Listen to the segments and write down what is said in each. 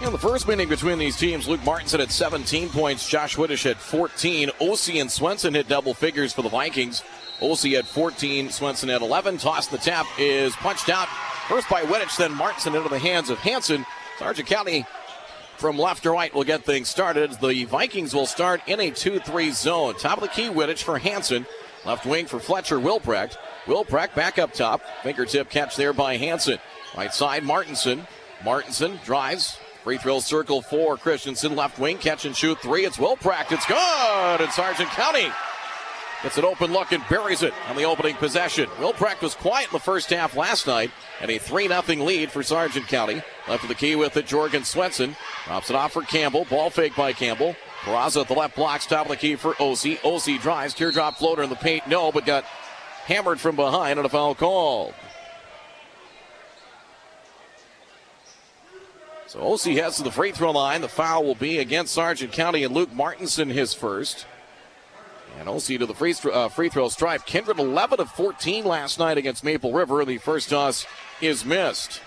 In the first meeting between these teams, Luke Martinson had 17 points, Josh Wittich had 14. Osi and Swenson hit double figures for the Vikings. Osi had 14, Swenson had 11. Toss the tap is punched out first by Wittich, then Martinson into the hands of Hanson. Sargent County from left to right will get things started. The Vikings will start in a 2 3 zone. Top of the key, Wittich for Hanson. Left wing for Fletcher Wilprecht. Wilprecht back up top. Fingertip catch there by Hanson. Right side, Martinson. Martinson drives. Free throw circle for Christensen. Left wing, catch and shoot three. It's Wilprecht. It's good. And Sargent County Gets an open look and buries it on the opening possession. Wilprecht was quiet in the first half last night, and a 3 0 lead for Sargent County. Left of the key with it, Jorgen Swenson. Drops it off for Campbell. Ball fake by Campbell. Peraza at the left blocks, top of the key for Osi. Osi drives, teardrop floater in the paint. No, but got hammered from behind on a foul call. So Osi heads to the free throw line. The foul will be against Sargent County and Luke Martinson, his first. And Osi to the free, uh, free throw stripe. Kindred 11 of 14 last night against Maple River. The first toss is missed.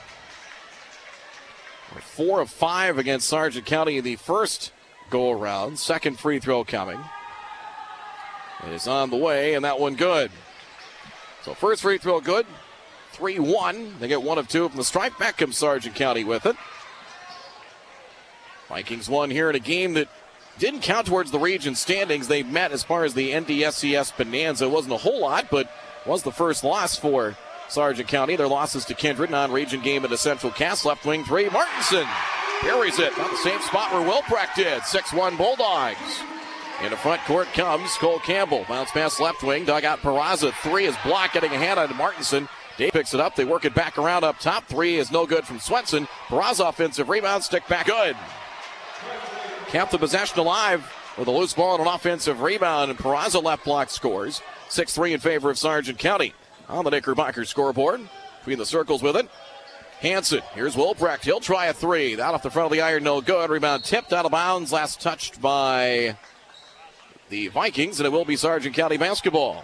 Four of five against Sargent County in the first go around. Second free throw coming. It is on the way, and that one good. So first free throw good. 3 1. They get one of two from the stripe. Back comes Sargent County with it. Vikings won here in a game that didn't count towards the region standings. They met as far as the NDSCS Bonanza. It wasn't a whole lot, but was the first loss for Sargent County. Their losses to Kindred, non-region game in the Central Cass. Left wing three, Martinson buries it. Not the same spot where Wilprecht did. 6-1 Bulldogs. In the front court comes Cole Campbell. Bounce pass left wing. Dug out Peraza. Three is blocked, getting a hand on Martinson. Dave picks it up. They work it back around up top. Three is no good from Swenson. Peraza offensive rebound. Stick back good. Kept the possession alive with a loose ball and an offensive rebound, and Peraza left block scores. 6 3 in favor of Sargent County. On the Knickerbocker scoreboard. Between the circles with it. Hanson. Here's Wilprecht. He'll try a three. That off the front of the iron, no good. Rebound tipped out of bounds. Last touched by the Vikings, and it will be Sargent County basketball.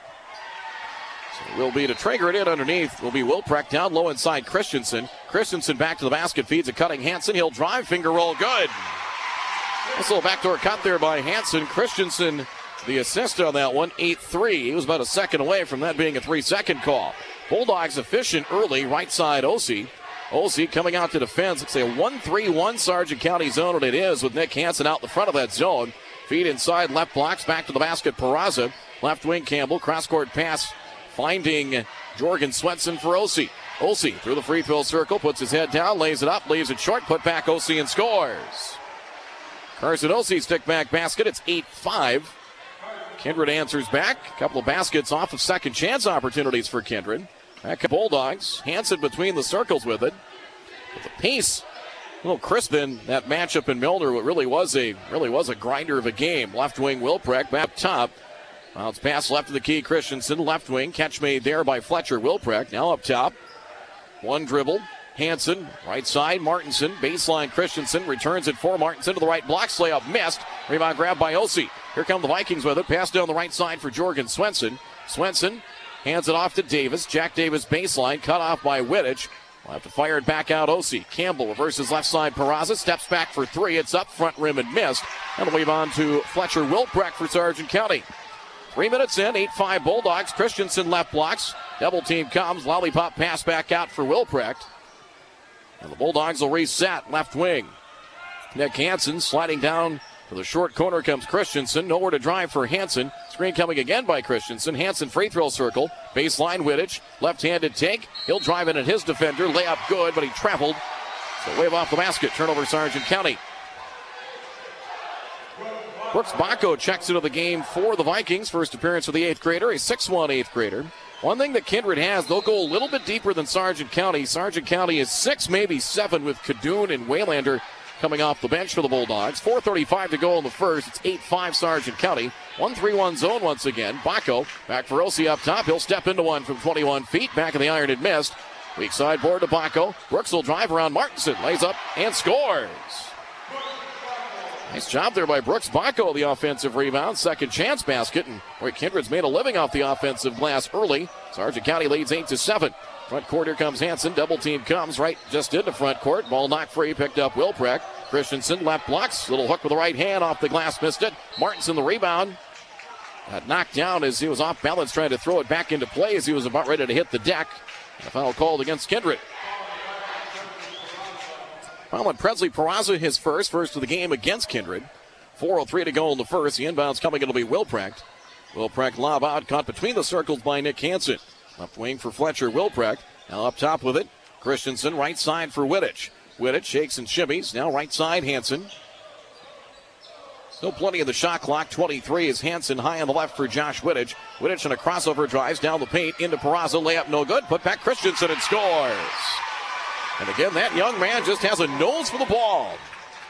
So it will be to trigger it in underneath. Will be Wilprecht down low inside Christensen. Christensen back to the basket, feeds a cutting Hanson. He'll drive, finger roll, good. Nice little backdoor cut there by Hanson. Christensen, the assist on that one, 8 3. He was about a second away from that being a three second call. Bulldogs efficient early, right side Osi. Osi coming out to defense. It's a 1 3 1 Sargent County zone, and it is with Nick Hanson out the front of that zone. Feed inside, left blocks, back to the basket. Peraza, left wing Campbell, cross court pass, finding Jorgen Swenson for Osi. Osi through the free throw circle, puts his head down, lays it up, leaves it short, put back Osi and scores. Carson Osi stick back basket. It's 8 5. Kindred answers back. A couple of baskets off of second chance opportunities for Kindred. Back Bulldogs. Hanson between the circles with it. With the pace a little crisp in that matchup in Milnor. What really was a really was a grinder of a game. Left wing Wilprecht back top. Bounce pass left of the key Christensen. Left wing catch made there by Fletcher Wilprecht. Now up top. One dribble. Hanson, right side, Martinson, baseline Christensen, returns it for Martinson to the right block, layup missed. Rebound grabbed by Osi. Here come the Vikings with it. Pass down the right side for Jorgen Swenson. Swenson hands it off to Davis. Jack Davis baseline, cut off by Wittich. We'll have to fire it back out. Osi. Campbell reverses left side. Peraza steps back for three. It's up front rim and missed. And weave on to Fletcher Wilprecht for Sargent County. Three minutes in, 8 5 Bulldogs. Christensen left blocks. Double team comes. Lollipop pass back out for Wilprecht. And the Bulldogs will reset left wing. Nick Hanson sliding down to the short corner comes Christensen. Nowhere to drive for Hanson. Screen coming again by Christensen. Hanson free throw circle. Baseline Wittich. Left handed take. He'll drive in at his defender. Layup good, but he traveled. So wave off the basket. Turnover Sargent County. Brooks Bacco checks into the game for the Vikings. First appearance for the eighth grader, a 6 1 eighth grader. One thing that Kindred has, they'll go a little bit deeper than Sargent County. Sargent County is six, maybe seven, with Kadoon and Waylander coming off the bench for the Bulldogs. 4.35 to go in the first. It's 8 5 Sargent County. 1 3 1 zone once again. Bacco back for Osi up top. He'll step into one from 21 feet. Back of the iron and missed. Weak side board to Bacco. Brooks will drive around Martinson. Lays up and scores. Nice job there by Brooks Bacco, the offensive rebound. Second chance basket. And boy, Kindred's made a living off the offensive glass early. Sargent County leads 8 to 7. Front court, here comes Hanson. Double team comes right just into front court. Ball knocked free, picked up Wilprecht. Christensen left blocks. Little hook with the right hand off the glass, missed it. Martinson the rebound. Got knocked down as he was off balance trying to throw it back into play as he was about ready to hit the deck. A foul called against Kindred. Well, and Presley Peraza his first, first of the game against Kindred. 4.03 to go in the first. The inbounds coming, it'll be Wilprecht. Wilprecht lob out, caught between the circles by Nick Hansen. Left wing for Fletcher Wilprecht. Now up top with it. Christensen, right side for Wittich. Wittich shakes and shimmies. Now right side, Hansen. Still plenty of the shot clock. 23 is Hansen high on the left for Josh Wittich. Wittich on a crossover drives down the paint into Peraza. Layup no good. Put back Christensen and scores. And again, that young man just has a nose for the ball.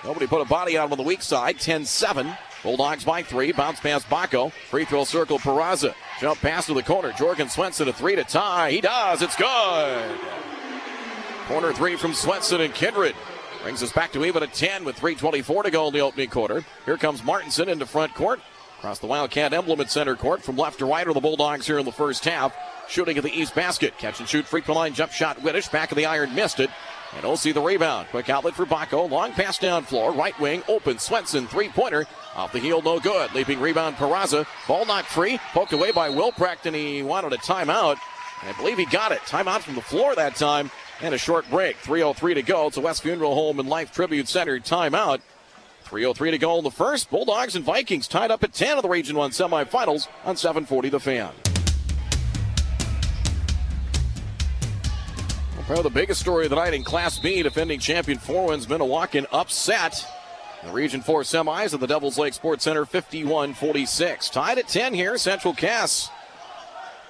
Nobody put a body on him on the weak side. 10 7. Bulldogs by three. Bounce pass Bacco. Free throw circle Peraza. Jump pass to the corner. Jorgen Swenson a three to tie. He does. It's good. Corner three from Swenson and Kindred. Brings us back to even at 10 with 3.24 to go in the opening quarter. Here comes Martinson into front court. Across the Wildcat emblem at center court. From left to right are the Bulldogs here in the first half. Shooting at the east basket. Catch and shoot free throw line jump shot. Wittich back of the iron missed it. And Osi the rebound. Quick outlet for Bacco. Long pass down floor. Right wing open. Swenson three pointer. Off the heel, no good. Leaping rebound, Peraza. Ball knocked free. Poked away by Wilprecht, and he wanted a timeout. And I believe he got it. Timeout from the floor that time. And a short break. 3.03 to go. It's a West Funeral Home and Life Tribute Center timeout. 3.03 to go in the first. Bulldogs and Vikings tied up at 10 of the Region 1 semifinals on 740 The Fan. Well, probably the biggest story of the night in Class B, defending champion Four Winds Minnewaukan upset the Region 4 semis at the Devils Lake Sports Center 51 46. Tied at 10 here, Central Cass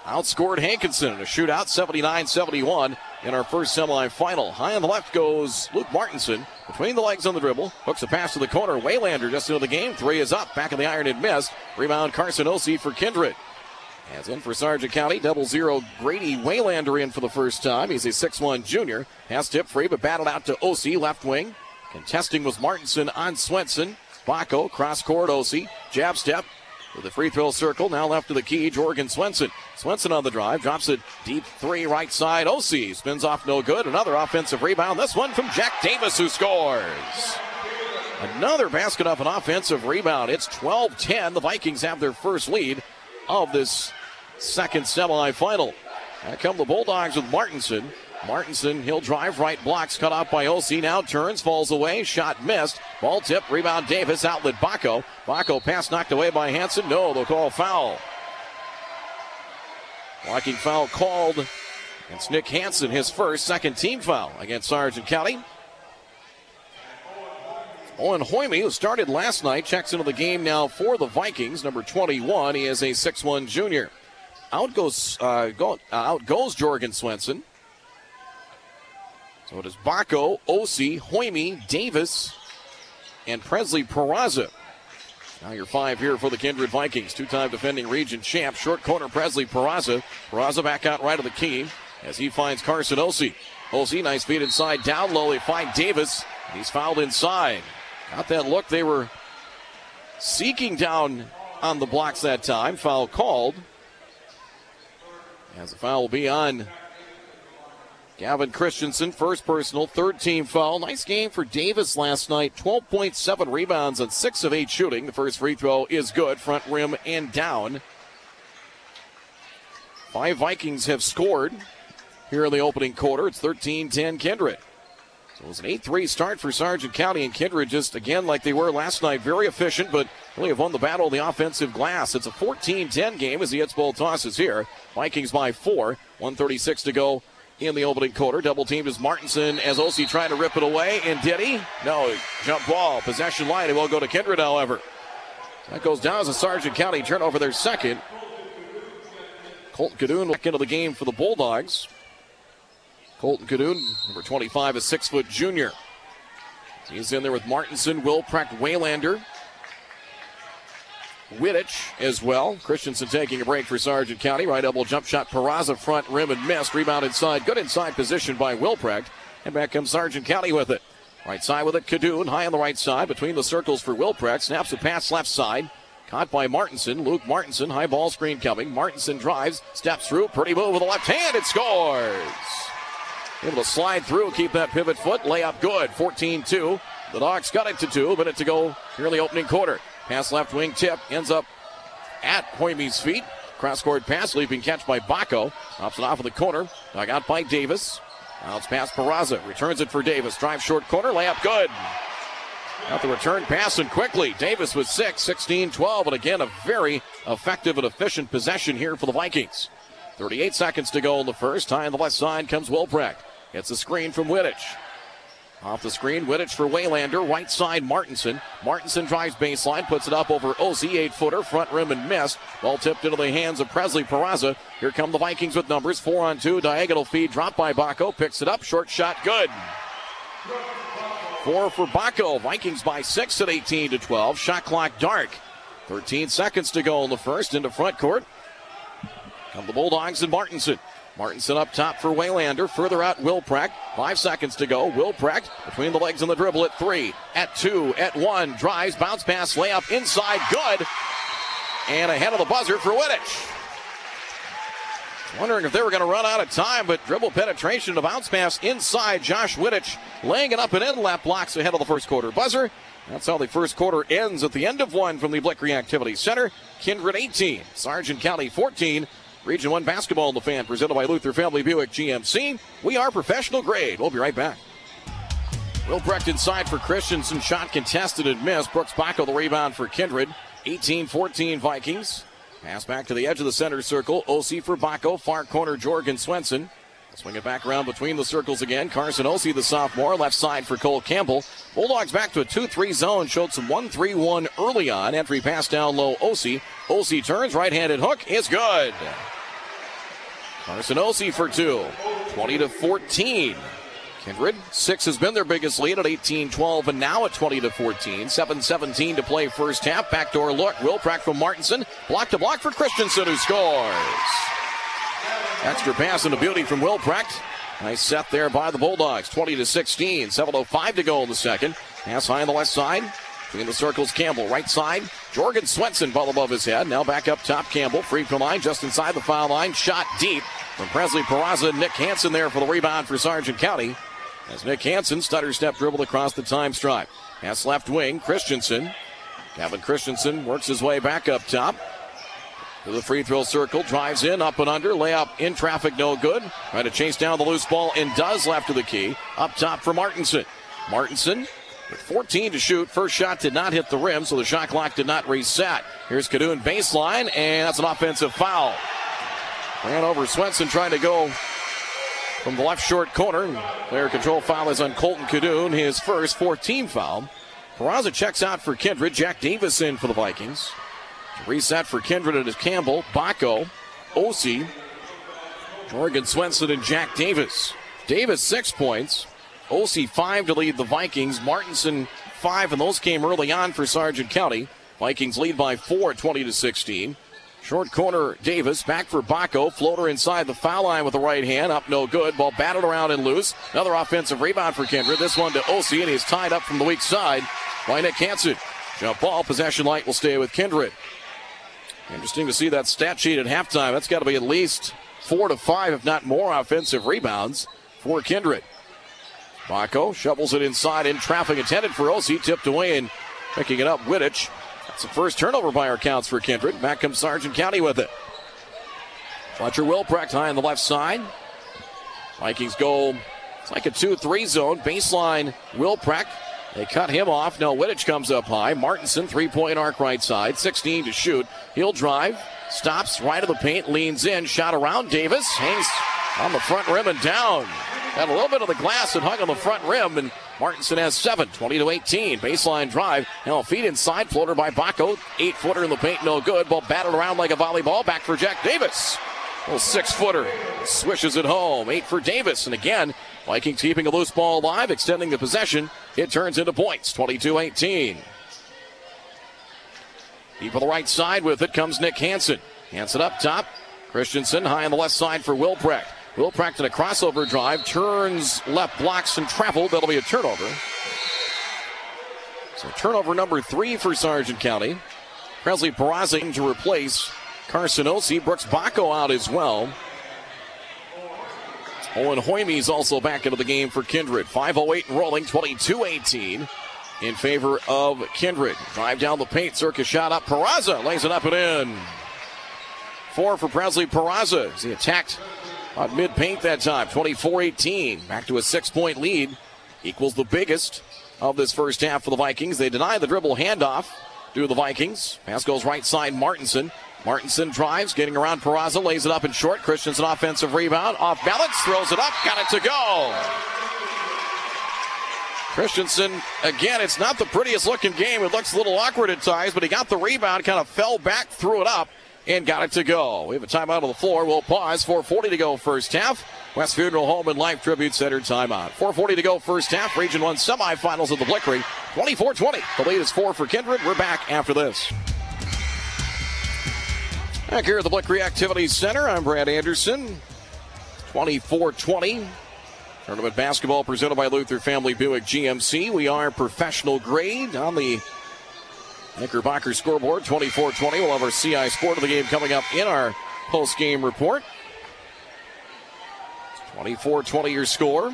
outscored Hankinson in a shootout 79 71 in our first semifinal. High on the left goes Luke Martinson. Between the legs on the dribble. Hooks a pass to the corner. Waylander just into the game. Three is up. Back of the iron and missed. Rebound Carson Osi for Kindred. As in for Sargent County, double zero Grady Waylander in for the first time. He's a 6'1 junior. Has tip free, but battled out to Osi, left wing. Contesting was Martinson on Swenson. Bacco, cross court, Osi. Jab step the free throw circle. Now left to the key, Jorgen Swenson. Swenson on the drive, drops it deep three, right side. Osi spins off no good. Another offensive rebound. This one from Jack Davis, who scores. Another basket off an offensive rebound. It's 12 10. The Vikings have their first lead of this second semifinal. Here come the Bulldogs with Martinson. Martinson, he'll drive right, blocks cut off by Osi. Now turns, falls away, shot missed. Ball tip, rebound Davis, outlet Bacco. Bacco pass knocked away by Hanson. No, they'll call foul. Blocking foul called. It's Nick Hanson, his first, second team foul against Sargent County. Owen Hoyme, who started last night, checks into the game now for the Vikings. Number 21, he is a 6'1 junior. Out goes, uh, go, uh, out goes Jorgen Swenson. So it is Bacco, Osi, Hoyme, Davis, and Presley Peraza. Now your five here for the Kindred Vikings. Two-time defending region champ. Short corner Presley Peraza. Peraza back out right of the key as he finds Carson Osi. Osi, nice feet inside, down low. They find Davis. He's fouled inside. Got that look they were seeking down on the blocks that time. Foul called. As the foul will be on Gavin Christensen, first personal, third team foul. Nice game for Davis last night. 12.7 rebounds and 6 of 8 shooting. The first free throw is good, front rim and down. Five Vikings have scored here in the opening quarter. It's 13 10 Kindred. So it was an 8 3 start for Sargent County, and Kindred just, again, like they were last night, very efficient, but really have won the battle of the offensive glass. It's a 14 10 game as the It's Bowl tosses here. Vikings by four, 136 to go in the opening quarter. Double teamed is Martinson as Osi trying to rip it away. And did he? No, jump ball. Possession line. It will go to Kindred, however. That goes down as a Sargent County turnover their second. Colton Cadoon back into the game for the Bulldogs. Colton Cadoon, number 25, a six foot junior. He's in there with Martinson, Wilprecht, Waylander. Wittich as well. Christensen taking a break for Sargent County. Right elbow jump shot. Peraza front rim and missed. Rebound inside. Good inside position by Wilprecht. And back comes Sargent County with it. Right side with it. Cadoon high on the right side between the circles for Wilprecht. Snaps a pass left side. Caught by Martinson. Luke Martinson. High ball screen coming. Martinson drives. Steps through. Pretty move with the left hand. It scores. Able to slide through. Keep that pivot foot. Layup good. 14 2. The Dogs got it to two. Minute to go the opening quarter. Pass left wing tip ends up at Hoyme's feet. Cross court pass, leaping catch by Bacco. Drops it off in the corner. Dug out by Davis. Now it's past Peraza. Returns it for Davis. Drive short corner. Layup good. Got the return pass and quickly. Davis with 6, 16 12. And again, a very effective and efficient possession here for the Vikings. 38 seconds to go in the first. Tie on the left side comes Wilprecht. Gets a screen from Wittich. Off the screen, Wittich for Waylander. Right side, Martinson. Martinson drives baseline, puts it up over Osi, eight footer, front rim and missed. Ball tipped into the hands of Presley Peraza. Here come the Vikings with numbers. Four on two, diagonal feed, dropped by Bacco. Picks it up, short shot, good. Four for Bacco. Vikings by six at 18 to 12. Shot clock dark. 13 seconds to go in the first into front court. Come the Bulldogs and Martinson. Martinson up top for Waylander. Further out, Will Wilprecht. Five seconds to go. Will Wilprecht between the legs and the dribble at three, at two, at one. Drives, bounce pass, layup inside. Good. And ahead of the buzzer for Wittich. Wondering if they were going to run out of time, but dribble penetration to bounce pass inside. Josh Wittich laying it up and in lap blocks ahead of the first quarter buzzer. That's how the first quarter ends at the end of one from the Blikre Activity Center. Kindred 18, Sargent County 14. Region 1 basketball in the fan presented by Luther Family Buick GMC. We are professional grade. We'll be right back. Wilprecht inside for Christensen. Shot contested and missed. Brooks Bacco the rebound for Kindred. 18 14 Vikings. Pass back to the edge of the center circle. Osi for Bacco. Far corner Jorgen Swenson. Swing it back around between the circles again. Carson Osi, the sophomore, left side for Cole Campbell. Bulldogs back to a 2 3 zone. Showed some 1 3 1 early on. Entry pass down low. Osi. Osi turns. Right handed hook is good. Carson Osi for two. 20 to 14. Kindred, six has been their biggest lead at 18 12 and now at 20 to 14. 7 17 to play first half. Backdoor look. Will Wilprecht from Martinson. Block to block for Christensen who scores. Extra pass and a beauty from Will Wilprecht. Nice set there by the Bulldogs. 20 to 16. 7.05 to go in the second. Pass high on the left side. Between the circles, Campbell. Right side. Jorgen Swenson ball above his head. Now back up top. Campbell. Free from line. Just inside the foul line. Shot deep from Presley Peraza. Nick Hansen there for the rebound for Sargent County. As Nick Hansen stutter step dribbled across the time stripe. Pass left wing. Christensen. Kevin Christensen works his way back up top to the free throw circle, drives in, up and under, layup in traffic, no good. Trying to chase down the loose ball and does left of the key. Up top for Martinson. Martinson 14 to shoot. First shot did not hit the rim, so the shot clock did not reset. Here's Kadoon baseline, and that's an offensive foul. Ran over Swenson trying to go from the left short corner. Player control foul is on Colton Kadoon, his first 14 foul. Peraza checks out for Kindred. Jack Davis in for the Vikings. Reset for Kindred and Campbell, Bacco, Osi, Morgan Swenson, and Jack Davis. Davis, six points. Osi, five to lead the Vikings. Martinson, five, and those came early on for Sargent County. Vikings lead by four, 20 to 16. Short corner, Davis back for Bacco. Floater inside the foul line with the right hand. Up no good. Ball batted around and loose. Another offensive rebound for Kindred. This one to Osi, and he's tied up from the weak side by Nick Hansen. Jump ball. Possession light will stay with Kindred. Interesting to see that stat sheet at halftime. That's got to be at least four to five, if not more, offensive rebounds for Kindred. Bacco shovels it inside in traffic intended for Osi. Tipped away and picking it up, Wittich. That's the first turnover by our counts for Kindred. Back comes Sargent County with it. Fletcher Wilprecht high on the left side. Vikings go, it's like a 2 3 zone. Baseline Wilprecht they cut him off. Now Wittich comes up high. Martinson, three point arc right side, 16 to shoot. He'll drive, stops right of the paint, leans in, shot around Davis, hangs on the front rim and down. Had a little bit of the glass and hung on the front rim, and Martinson has seven, 20 to 18. Baseline drive. Now feet inside, floater by Bacco. Eight footer in the paint, no good. Ball battled around like a volleyball. Back for Jack Davis. Little six footer swishes it home. Eight for Davis. And again, Vikings keeping a loose ball alive, extending the possession. It turns into points 22 18. Deep on the right side with it comes Nick Hansen. Hansen up top. Christensen high on the left side for Wilprecht. Wilprecht in a crossover drive, turns left, blocks, and travel. That'll be a turnover. So turnover number three for Sargent County. Presley Peraza to replace Carson Osi. Brooks Bacco out as well. Owen Hoyme is also back into the game for Kindred. 5.08 and rolling, 22 18. in favor of Kindred. Drive down the paint. Circus shot up. Peraza lays it up and in. Four for Presley Peraza he attacked on mid paint that time. 24 18. Back to a six point lead. Equals the biggest of this first half for the Vikings. They deny the dribble handoff to the Vikings. Pass goes right side. Martinson. Martinson drives, getting around Peraza, lays it up in short. Christensen offensive rebound, off balance, throws it up, got it to go. Christensen, again, it's not the prettiest looking game. It looks a little awkward at times, but he got the rebound, kind of fell back, threw it up, and got it to go. We have a timeout on the floor. We'll pause. 4.40 to go first half. West Funeral Home and Life Tribute Center timeout. 4.40 to go first half. Region 1 semifinals of the Blikre. 24 20. The lead is four for Kindred. We're back after this. Back here at the Blikre Activities Center, I'm Brad Anderson. 24 20. Tournament basketball presented by Luther Family Buick GMC. We are professional grade on the Knickerbocker scoreboard 24 20. We'll have our CI Sport of the game coming up in our post game report. 24 20 your score.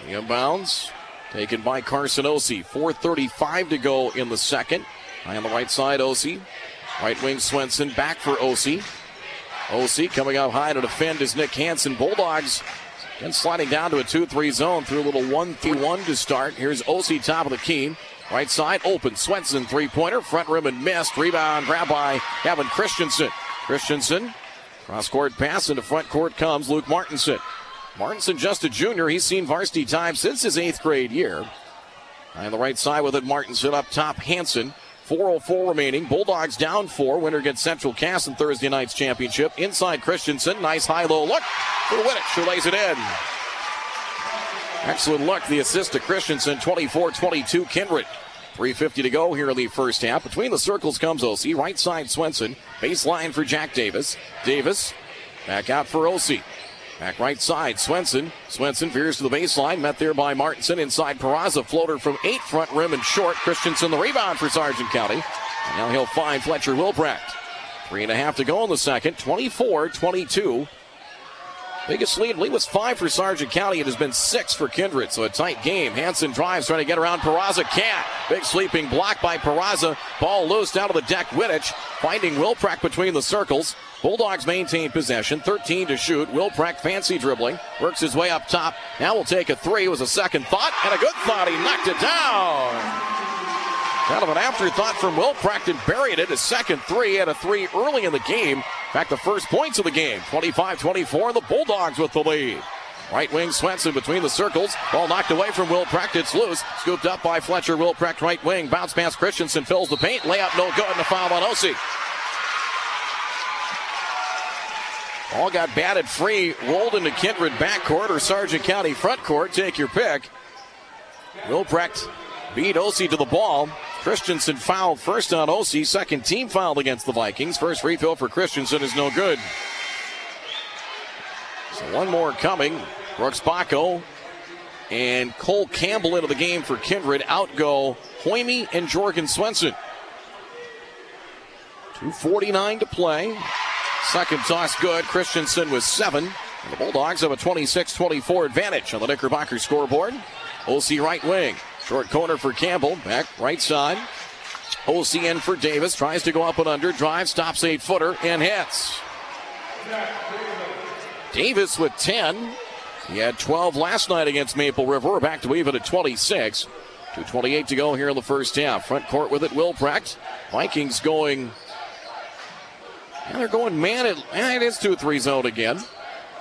The inbounds taken by Carson Osi. 4.35 to go in the second. High on the right side, Osi. Right wing Swenson back for Osi. OC coming up high to defend is Nick Hansen. Bulldogs and sliding down to a 2 3 zone through a little 1 through 1 to start. Here's Osi top of the key. Right side open. Swenson three pointer. Front rim and missed. Rebound grab by Gavin Christensen. Christensen. Cross court pass into front court comes Luke Martinson. Martinson just a junior. He's seen varsity time since his eighth grade year. On the right side with it, Martinson up top. Hanson. 4.04 remaining. Bulldogs down four. Winner gets Central Cass in Thursday night's championship. Inside Christensen. Nice high low look for Wittich, who lays it in. Excellent luck. The assist to Christensen. 24 22 Kindred. 3.50 to go here in the first half. Between the circles comes Osi. Right side Swenson. Baseline for Jack Davis. Davis back out for Osi. Back right side, Swenson. Swenson veers to the baseline, met there by Martinson. Inside Peraza, floater from eight, front rim and short. Christensen the rebound for Sargent County. And now he'll find Fletcher Wilprecht. Three and a half to go in the second, 24 22. Biggest lead, lead was five for Sargent County. It has been six for Kindred, so a tight game. Hanson drives, trying to get around Peraza. Can't. Big sleeping block by Peraza. Ball loose down to the deck. Wittich finding Wilprecht between the circles. Bulldogs maintain possession, 13 to shoot. Wilprecht fancy dribbling, works his way up top. Now will take a three. It was a second thought and a good thought. He knocked it down. Kind of an afterthought from Wilprecht and buried it. A second three had a three early in the game. In fact, the first points of the game. 25-24. The Bulldogs with the lead. Right wing Swenson between the circles. Ball knocked away from Wilprecht. It's loose. Scooped up by Fletcher. Wilprecht right wing. Bounce pass Christensen fills the paint. Layup no good and a foul on Osi. All got batted free, rolled into Kindred backcourt or Sargent County front court. Take your pick. Wilprecht beat Osi to the ball. Christensen fouled first on Osi. Second team fouled against the Vikings. First refill for Christensen is no good. So one more coming. Brooks Bacco and Cole Campbell into the game for Kindred. Out go Hoyme and Jorgen Swenson. 2.49 to play. Second toss good. Christensen with seven. And the Bulldogs have a 26 24 advantage on the Knickerbocker scoreboard. Osi right wing. Short corner for Campbell. Back right side. Osi in for Davis. Tries to go up and under. Drive. Stops eight footer and hits. Davis with 10. He had 12 last night against Maple River. Back to even at 26. 2.28 to go here in the first half. Front court with it, Wilprecht. Vikings going and they're going man. It, it is 2 3 zone again.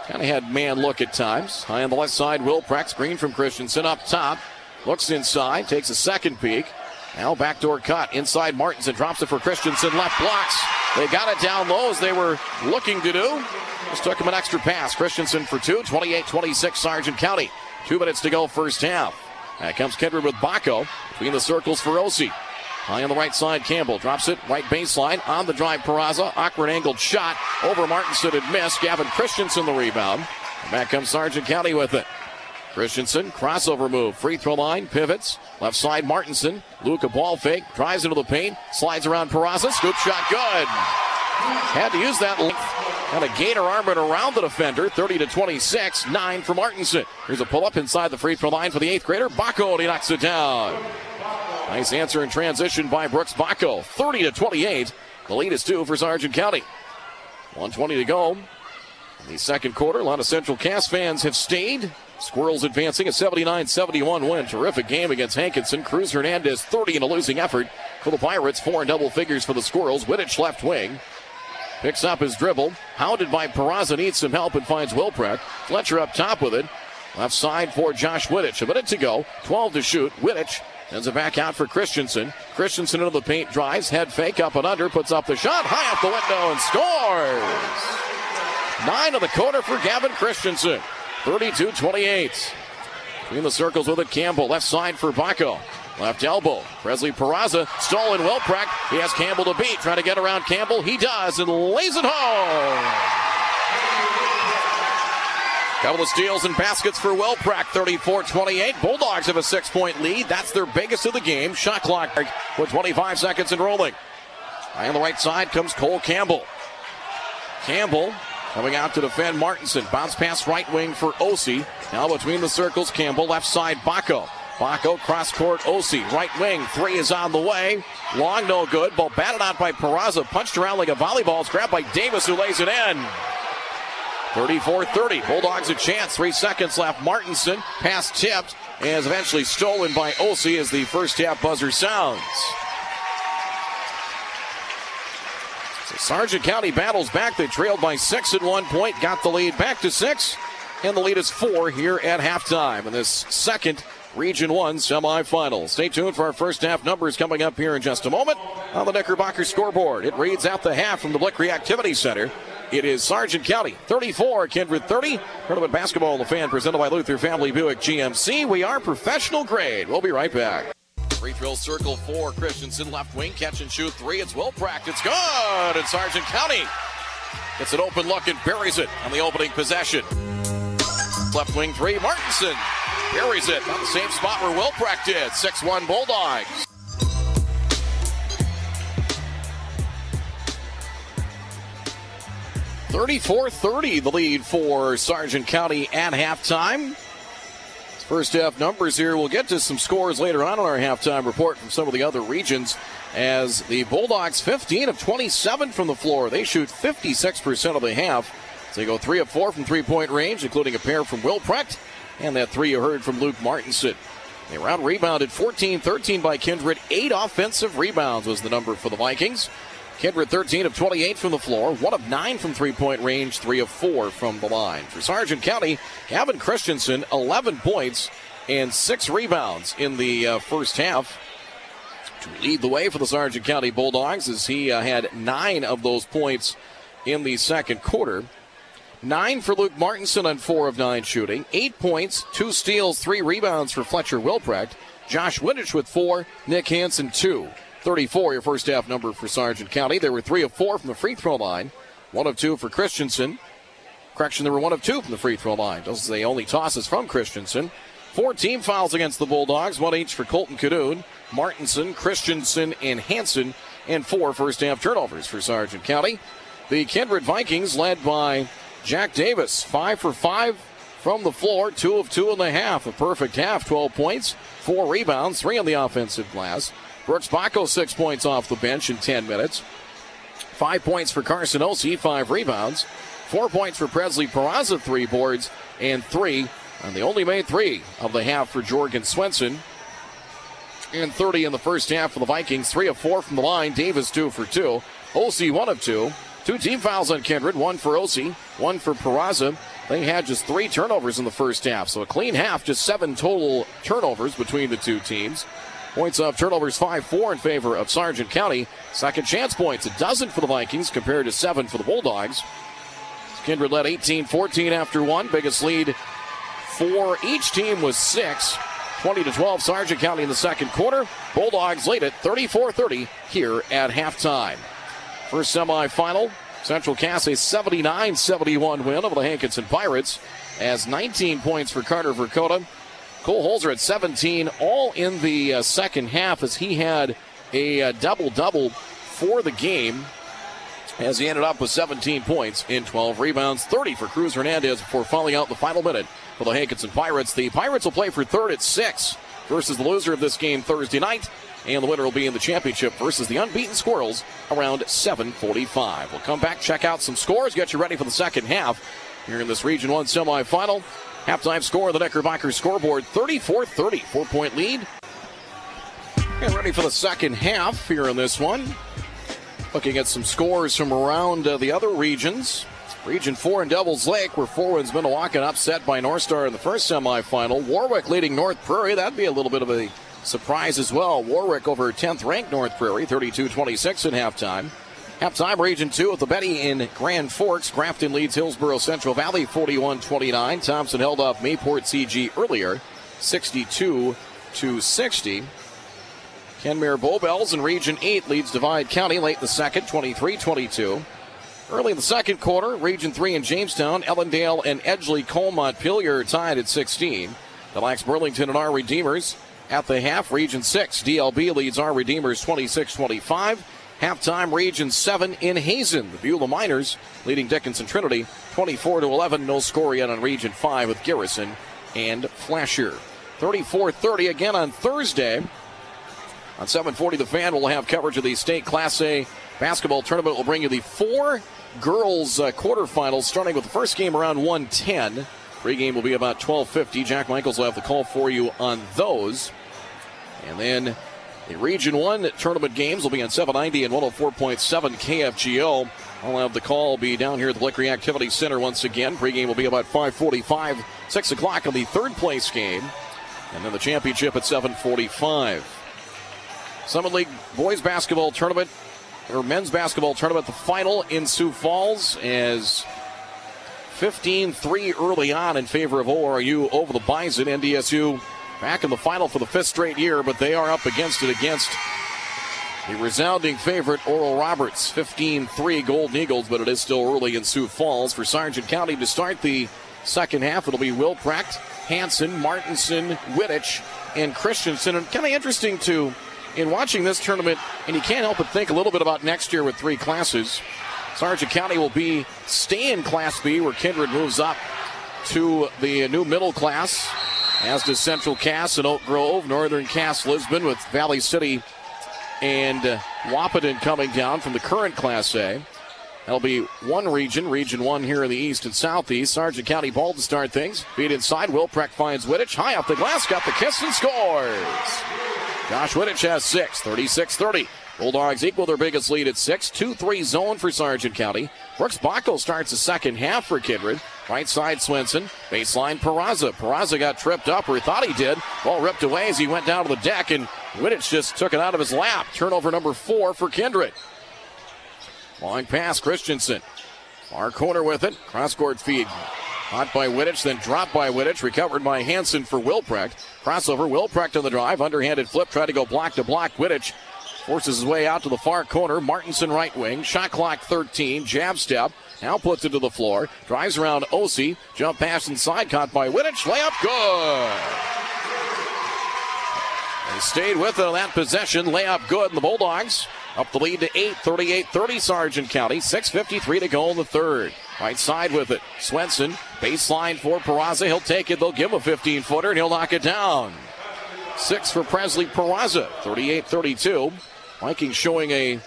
Kind of had man look at times. High on the left side, Wilprecht screen from Christensen up top. Looks inside, takes a second peek. Now backdoor cut inside Martinson drops it for Christensen. Left blocks. They got it down low as they were looking to do. Just took him an extra pass. Christensen for two. 28-26 Sargent County. Two minutes to go first half. That comes Kendrick with Bacco between the circles for Osi. High on the right side, Campbell drops it right baseline on the drive. Peraza, awkward angled shot over Martinson and missed. Gavin Christensen the rebound. Back comes Sargent County with it. Christensen, crossover move, free throw line, pivots, left side Martinson, Luca ball fake, drives into the paint, slides around Peraza, scoop shot good. Had to use that length Got a gator arm around the defender, 30 to 26, 9 for Martinson. Here's a pull up inside the free throw line for the eighth grader. Bacco, and he knocks it down. Nice answer in transition by Brooks Bacco, 30 to 28. The lead is two for Sargent County. 120 to go. In the second quarter, a lot of Central Cass fans have stayed. Squirrels advancing a 79 71 win. Terrific game against Hankinson. Cruz Hernandez 30 in a losing effort for the Pirates. Four in double figures for the Squirrels. Wittich left wing. Picks up his dribble. Hounded by Peraza. Needs some help and finds Wilprecht. Fletcher up top with it. Left side for Josh Wittich. A minute to go. 12 to shoot. Wittich sends it back out for Christensen. Christensen into the paint. Drives. Head fake up and under. Puts up the shot. High off the window and scores. Nine of the quarter for Gavin Christensen. 32 28. Between the circles with it, Campbell. Left side for Bacco. Left elbow. Presley Peraza. Stolen Wilprecht. He has Campbell to beat. Trying to get around Campbell. He does and lays it home. Couple of steals and baskets for Wilprecht. 34 28. Bulldogs have a six point lead. That's their biggest of the game. Shot clock with 25 seconds and rolling. High on the right side comes Cole Campbell. Campbell Coming out to defend Martinson. Bounce pass right wing for Osi. Now between the circles, Campbell. Left side, Bacco. Bacco cross court, Osi. Right wing. Three is on the way. Long, no good. Ball batted out by Peraza. Punched around like a volleyball. It's grabbed by Davis, who lays it in. 34 30. Bulldogs a chance. Three seconds left. Martinson. Pass tipped and is eventually stolen by Osi as the first half buzzer sounds. Sargent County battles back. They trailed by six at one point, got the lead back to six, and the lead is four here at halftime in this second Region 1 semifinal. Stay tuned for our first half numbers coming up here in just a moment on the Knickerbocker scoreboard. It reads out the half from the Blikre Activity Center. It is Sargent County 34, Kindred 30. Tournament basketball, the fan presented by Luther Family Buick GMC. We are professional grade. We'll be right back. Free throw circle for Christensen. Left wing, catch and shoot three. It's Wilprecht. Good. And Sargent County gets an open look and buries it on the opening possession. Left wing three. Martinson buries it on the same spot where Wilprecht did. 6 1 Bulldogs. Thirty-four thirty, the lead for Sargent County at halftime. First half numbers here. We'll get to some scores later on in our halftime report from some of the other regions. As the Bulldogs 15 of 27 from the floor, they shoot 56% of the half. So they go 3 of 4 from three point range, including a pair from Wilprecht and that three you heard from Luke Martinson. They round rebounded 14 13 by Kindred. Eight offensive rebounds was the number for the Vikings. Kindred 13 of 28 from the floor, 1 of 9 from three point range, 3 of 4 from the line. For Sargent County, Gavin Christensen, 11 points and 6 rebounds in the uh, first half to lead the way for the Sargent County Bulldogs as he uh, had 9 of those points in the second quarter. 9 for Luke Martinson on 4 of 9 shooting, 8 points, 2 steals, 3 rebounds for Fletcher Wilprecht. Josh Wittich with 4, Nick Hansen 2. 34, your first half number for Sargent County. There were three of four from the free throw line, one of two for Christensen. Correction, there were one of two from the free throw line. Those are the only tosses from Christensen. Four team fouls against the Bulldogs, one each for Colton Cadoon, Martinson, Christensen, and Hanson, and four first half turnovers for Sargent County. The Kindred Vikings, led by Jack Davis, five for five from the floor, two of two in the half. A perfect half, 12 points, four rebounds, three on the offensive glass. Brooks Bacco, six points off the bench in 10 minutes. Five points for Carson Osi, five rebounds. Four points for Presley Peraza, three boards, and three. And they only made three of the half for Jorgen Swenson. And 30 in the first half for the Vikings. Three of four from the line. Davis, two for two. Osi, one of two. Two team fouls on Kindred. One for Osi, one for Peraza. They had just three turnovers in the first half. So a clean half, just seven total turnovers between the two teams. Points of turnovers 5 4 in favor of Sargent County. Second chance points, a dozen for the Vikings compared to seven for the Bulldogs. Kindred led 18 14 after one. Biggest lead for each team was six. 20 to 12, Sargent County in the second quarter. Bulldogs lead it 34 30 here at halftime. First semifinal, Central Cass a 79 71 win over the Hankinson Pirates as 19 points for Carter Verkota. Cole Holzer at 17, all in the uh, second half as he had a uh, double double for the game. as he ended up with 17 points in 12 rebounds, 30 for Cruz Hernandez before falling out in the final minute for the Hankinson Pirates. The Pirates will play for third at 6 versus the loser of this game Thursday night. And the winner will be in the championship versus the unbeaten Squirrels around 7:45. We'll come back, check out some scores, get you ready for the second half here in this Region 1 semifinal. Halftime score of the Knickerbocker scoreboard 34-30, four-point lead. And ready for the second half here in this one. Looking at some scores from around uh, the other regions. Region 4 in Devils Lake, where Four Winds Minnewaukan upset by North Star in the first semifinal. Warwick leading North Prairie. That'd be a little bit of a surprise as well. Warwick over 10th ranked North Prairie, 32 26 in halftime. Halftime, Region 2 at the Betty in Grand Forks. Grafton leads Hillsboro Central Valley 41 29. Thompson held off Mayport CG earlier, 62 to 60. Kenmare Bowbells in Region 8 leads Divide County late in the second, 23 22. Early in the second quarter, Region 3 in Jamestown, Ellendale and Edgeley Kulm Montpelier tied at 16. Des Lacs Burlington and our Redeemers at the half. Region 6, DLB leads our Redeemers 26 25. Halftime, Region 7 in Hazen. The Beulah Miners leading Dickinson Trinity 24 to 11. No score yet on Region 5 with Garrison and Flasher. 34 30 again on Thursday. On 740, the fan will have coverage of the state Class A basketball tournament. We'll bring you the four girls uh, quarterfinals, starting with the first game around 110. Pre-game will be about 12:50. Jack Michaels will have the call for you on those, and then the Region One tournament games will be on 790 and 104.7 KFGO. I'll have the call be down here at the Blikre Activity Center once again. Pre-game will be about 5:45, 6 o'clock on the third place game, and then the championship at 7:45. Summit League boys basketball tournament or men's basketball tournament, the final in Sioux Falls as 15-3 early on in favor of ORU over the Bison. NDSU back in the final for the fifth straight year, but they are up against it against the resounding favorite Oral Roberts. 15-3 Golden Eagles, but it is still early in Sioux Falls for Sargent County to start the second half. It'll be Wilprecht, Hanson, Martinson, Wittich, and Christensen. And kind of interesting to in watching this tournament, and you can't help but think a little bit about next year with three classes. Sargent County will be stay in Class B, where Kindred moves up to the new middle class, as does Central Cass and Oak Grove, Northern Cass Lisbon, with Valley City and uh, Wahpeton coming down from the current Class A. That'll be one region, Region 1 here in the east and southeast. Sargent County ball to start things. Beat inside. Wilprecht finds Wittich. High off the glass, got the kiss and scores. Josh Wittich has six, 36 30. Bulldogs equal their biggest lead at six. 2 3 zone for Sargent County. Brooks Bacco starts the second half for Kindred. Right side Swenson. Baseline Peraza. Peraza got tripped up, or thought he did. Ball ripped away as he went down to the deck, and Wittich just took it out of his lap. Turnover number four for Kindred. Long pass, Christensen. Far corner with it. Cross court feed. Caught by Wittich, then dropped by Wittich, recovered by Hanson for Wilprecht. Crossover, Wilprecht on the drive, underhanded flip, tried to go block to block. Wittich forces his way out to the far corner. Martinson right wing, shot clock 13, jab step. Now puts it to the floor, drives around Osi, jump pass inside, caught by Wittich, layup good. They stayed with it on that possession, layup good, and the Bulldogs up the lead to 8, 38 30 Sargent County, 6.53 to go in the third. Right side with it. Swenson, baseline for Peraza. He'll take it. They'll give him a 15 footer and he'll knock it down. Six for Presley Peraza, 38 32. Vikings showing a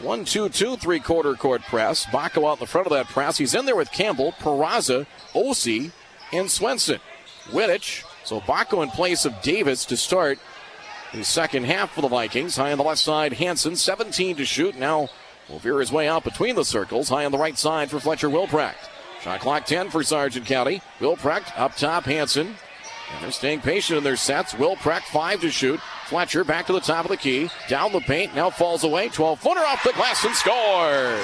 1 2 2 3 quarter court press. Bacco out in the front of that press. He's in there with Campbell, Peraza, Osi, and Swenson. Wittich. So Bacco in place of Davis to start the second half for the Vikings. High on the left side, Hanson, 17 to shoot. Now will veer his way out between the circles. High on the right side for Fletcher Wilprecht. Shot clock 10 for Sargent County. Wilprecht up top, Hanson. And they're staying patient in their sets. Wilprecht, five to shoot. Fletcher back to the top of the key. Down the paint, now falls away. 12 footer off the glass and scores.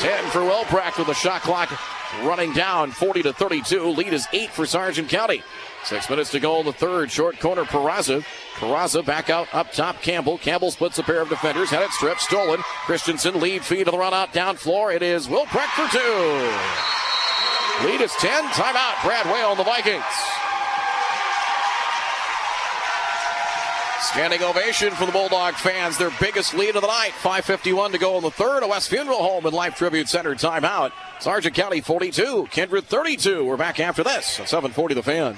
10 for Wilprecht with the shot clock running down 40 to 32. Lead is 8 for Sargent County. Six minutes to go in the third. Short corner, Peraza. Peraza back out up top. Campbell. Campbell splits a pair of defenders. Had it stripped. Stolen. Christensen lead feed to the run out down floor. It is Wilprecht for two. Lead is 10. Timeout. Brad Whale on the Vikings. Standing ovation for the Bulldog fans. Their biggest lead of the night. 5.51 to go in the third. A West Funeral Home and Life Tribute Center timeout. Sargent County 42, Kindred 32. We're back after this at 740 the fan.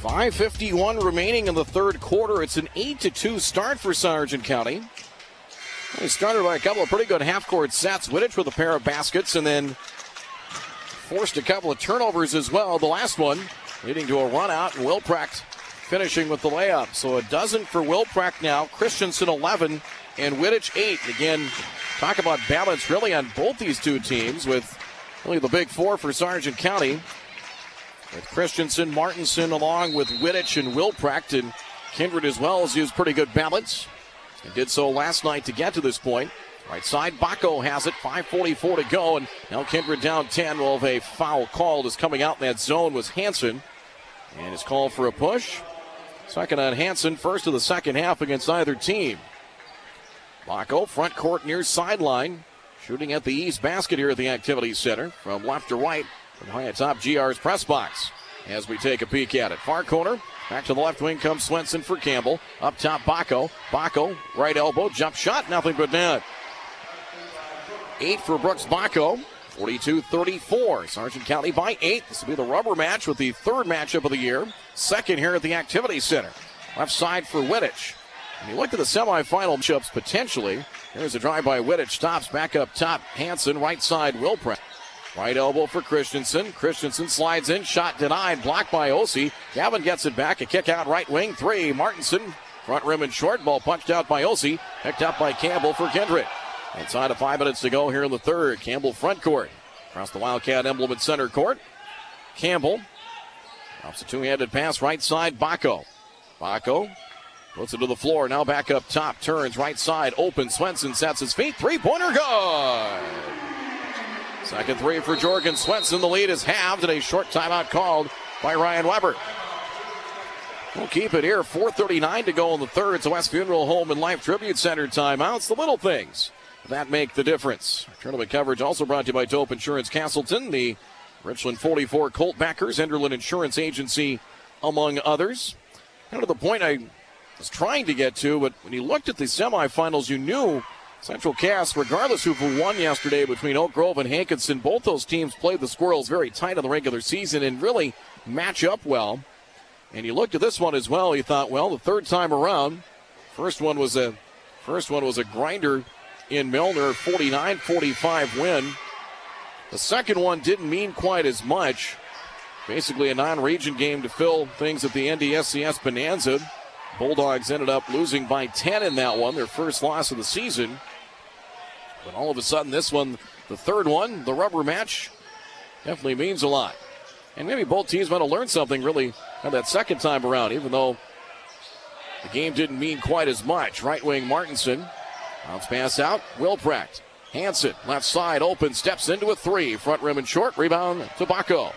Five fifty-one remaining in the third quarter. It's an eight to two start for Sargent County. They started by a couple of pretty good half-court sets. Wittich with a pair of baskets, and then forced a couple of turnovers as well. The last one leading to a run out, and Wilprecht finishing with the layup. So a dozen for Wilprecht now. Christensen 11 and Wittich 8. Again, talk about balance really on both these two teams with really the big four for Sargent County. With Christensen, Martinson along with Wittich and Wilprecht and Kindred as well has used pretty good balance. And did so last night to get to this point. Right side, Bacco has it. 5.44 to go. And now Kindred down 10. Well, a foul called is coming out in that zone was Hanson. And his call for a push. Second on Hanson, first of the second half against either team. Bacco, front court near sideline. Shooting at the east basket here at the Activity Center. From left to right, from high atop GR's press box. As we take a peek at it. Far corner, Back to the left wing comes Swenson for Campbell. Up top, Bacco. Bacco, right elbow, jump shot, nothing but net. Eight for Brooks Bacco. 42 34. Sargent County by eight. This will be the rubber match with the third matchup of the year. Second here at the Activity Center. Left side for Wittich. And you look at the semifinal matchups potentially. There's a drive by Wittich. Stops back up top. Hanson, right side, Wilprecht. Right elbow for Christensen. Christensen slides in. Shot denied. Blocked by Osi. Gavin gets it back. A kick out right wing. Three. Martinson. Front rim and short. Ball punched out by Osi. Picked up by Campbell for Kindred. Inside of five minutes to go here in the third. Campbell front court. Across the Wildcat emblem at center court. Campbell. Drops a two-handed pass right side. Bacco. Bacco puts it to the floor. Now back up top. Turns right side. Open. Swenson sets his feet. Three-pointer good. Second three for Jorgen Swenson. The lead is halved and a short timeout called by Ryan Weber. We'll keep it here. 4.39 to go in the third. A West Funeral Home and Life Tribute Center timeouts. The little things that make the difference. Tournament coverage also brought to you by Dope Insurance Castleton, the Richland 44 Colt backers, Enderlin Insurance Agency, among others. Kind of the point I was trying to get to, but when you looked at the semifinals, you knew Central Cass, regardless who won yesterday between Oak Grove and Hankinson, both those teams played the Squirrels very tight in the regular season and really match up well. And you looked at this one as well. You thought, well, the third time around, first one was a first one was a grinder in Milnor, 49-45 win. The second one didn't mean quite as much. Basically, a non-region game to fill things at the NDSCS Bonanza. Bulldogs ended up losing by 10 in that one, their first loss of the season. But all of a sudden, this one, the third one, the rubber match, definitely means a lot. And maybe both teams might have learned something really that second time around, even though the game didn't mean quite as much. Right wing Martinson Bounce pass out. Wilprecht. Hanson, left side, open, steps into a three. Front rim and short. Rebound to Bacco.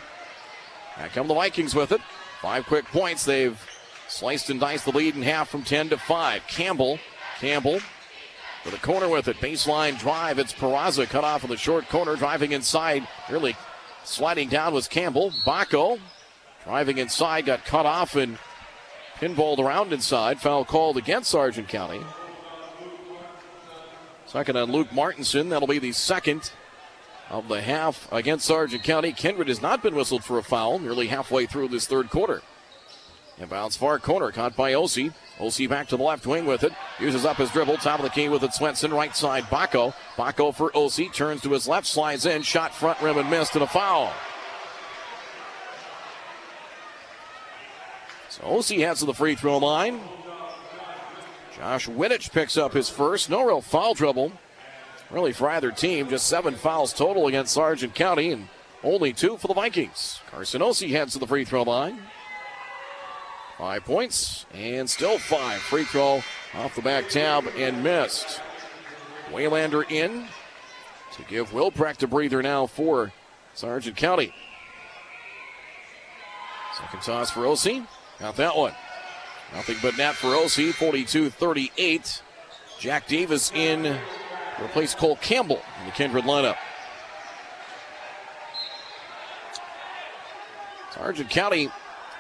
Back come the Vikings with it. Five quick points. They've sliced and diced the lead in half from 10 to 5. Campbell. Campbell for the corner with it. Baseline drive. It's Peraza cut off in the short corner. Driving inside. Really sliding down was Campbell. Bacco driving inside. Got cut off and pinballed around inside. Foul called against Sargent County. Second on Luke Martinson. That'll be the second of the half against Sargent County. Kindred has not been whistled for a foul nearly halfway through this third quarter. Inbounds far corner, caught by Osi. Osi back to the left wing with it. Uses up his dribble, top of the key with it. Swenson, right side, Bacco. Bacco for Osi, turns to his left, slides in, shot front rim and missed, and a foul. So Osi heads to the free throw line. Josh Wittich picks up his first. No real foul trouble, really, for either team. Just seven fouls total against Sargent County and only two for the Vikings. Carson Osi heads to the free throw line. Five points and still five. Free throw off the back tab and missed. Waylander in to give Wilprecht a breather now for Sargent County. Second toss for Osi. Got that one. Nothing but net for Osi, 42 38. Jack Davis in replace Cole Campbell in the Kindred lineup. Sargent County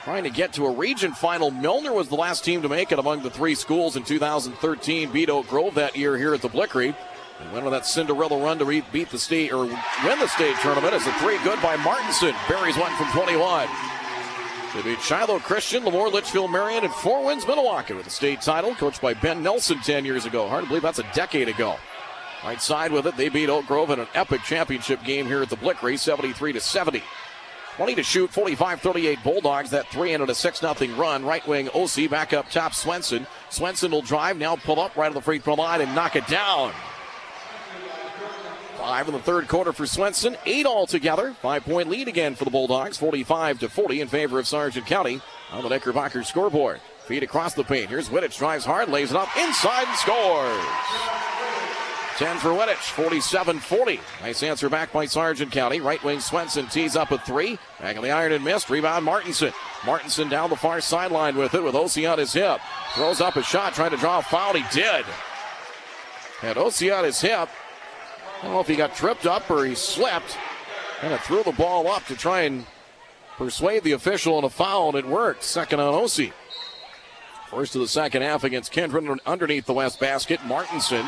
trying to get to a region final. Milnor was the last team to make it among the three schools in 2013. Beat Oak Grove that year here at the Blikre. And went on that Cinderella run to beat the state or win the state tournament as a three good by Martinson. Buries one from 21. They beat Shiloh Christian, LaMoure, Litchville, Marion, and Four Winds Minnewaukan with the state title, coached by Ben Nelson 10 years ago. Hard to believe that's a decade ago. Right side with it, they beat Oak Grove in an epic championship game here at the Blikre, 73 to 70. 20 to shoot, 45-38 Bulldogs. That three and a 6 0 run. Right wing Osi back up top Swenson. Swenson will drive now, pull up right on the free throw line and knock it down. Five in the third quarter for Swenson. Eight altogether. Five point lead again for the Bulldogs. 45 to 40 in favor of Sargent County on the Knickerbocker scoreboard. Feed across the paint. Here's Wittich. Drives hard, lays it up inside and scores. 10 for Wittich, 47 40. Nice answer back by Sargent County. Right wing Swenson tees up a three. Back on the iron and missed. Rebound Martinson. Martinson down the far sideline with it with Osi on his hip. Throws up a shot, trying to draw a foul. He did. Had Osi on his hip. I don't know if he got tripped up or he slipped. And it threw the ball up to try and persuade the official on a foul, and it worked. Second on Osi. First of the second half against Kindred underneath the west basket. Martinson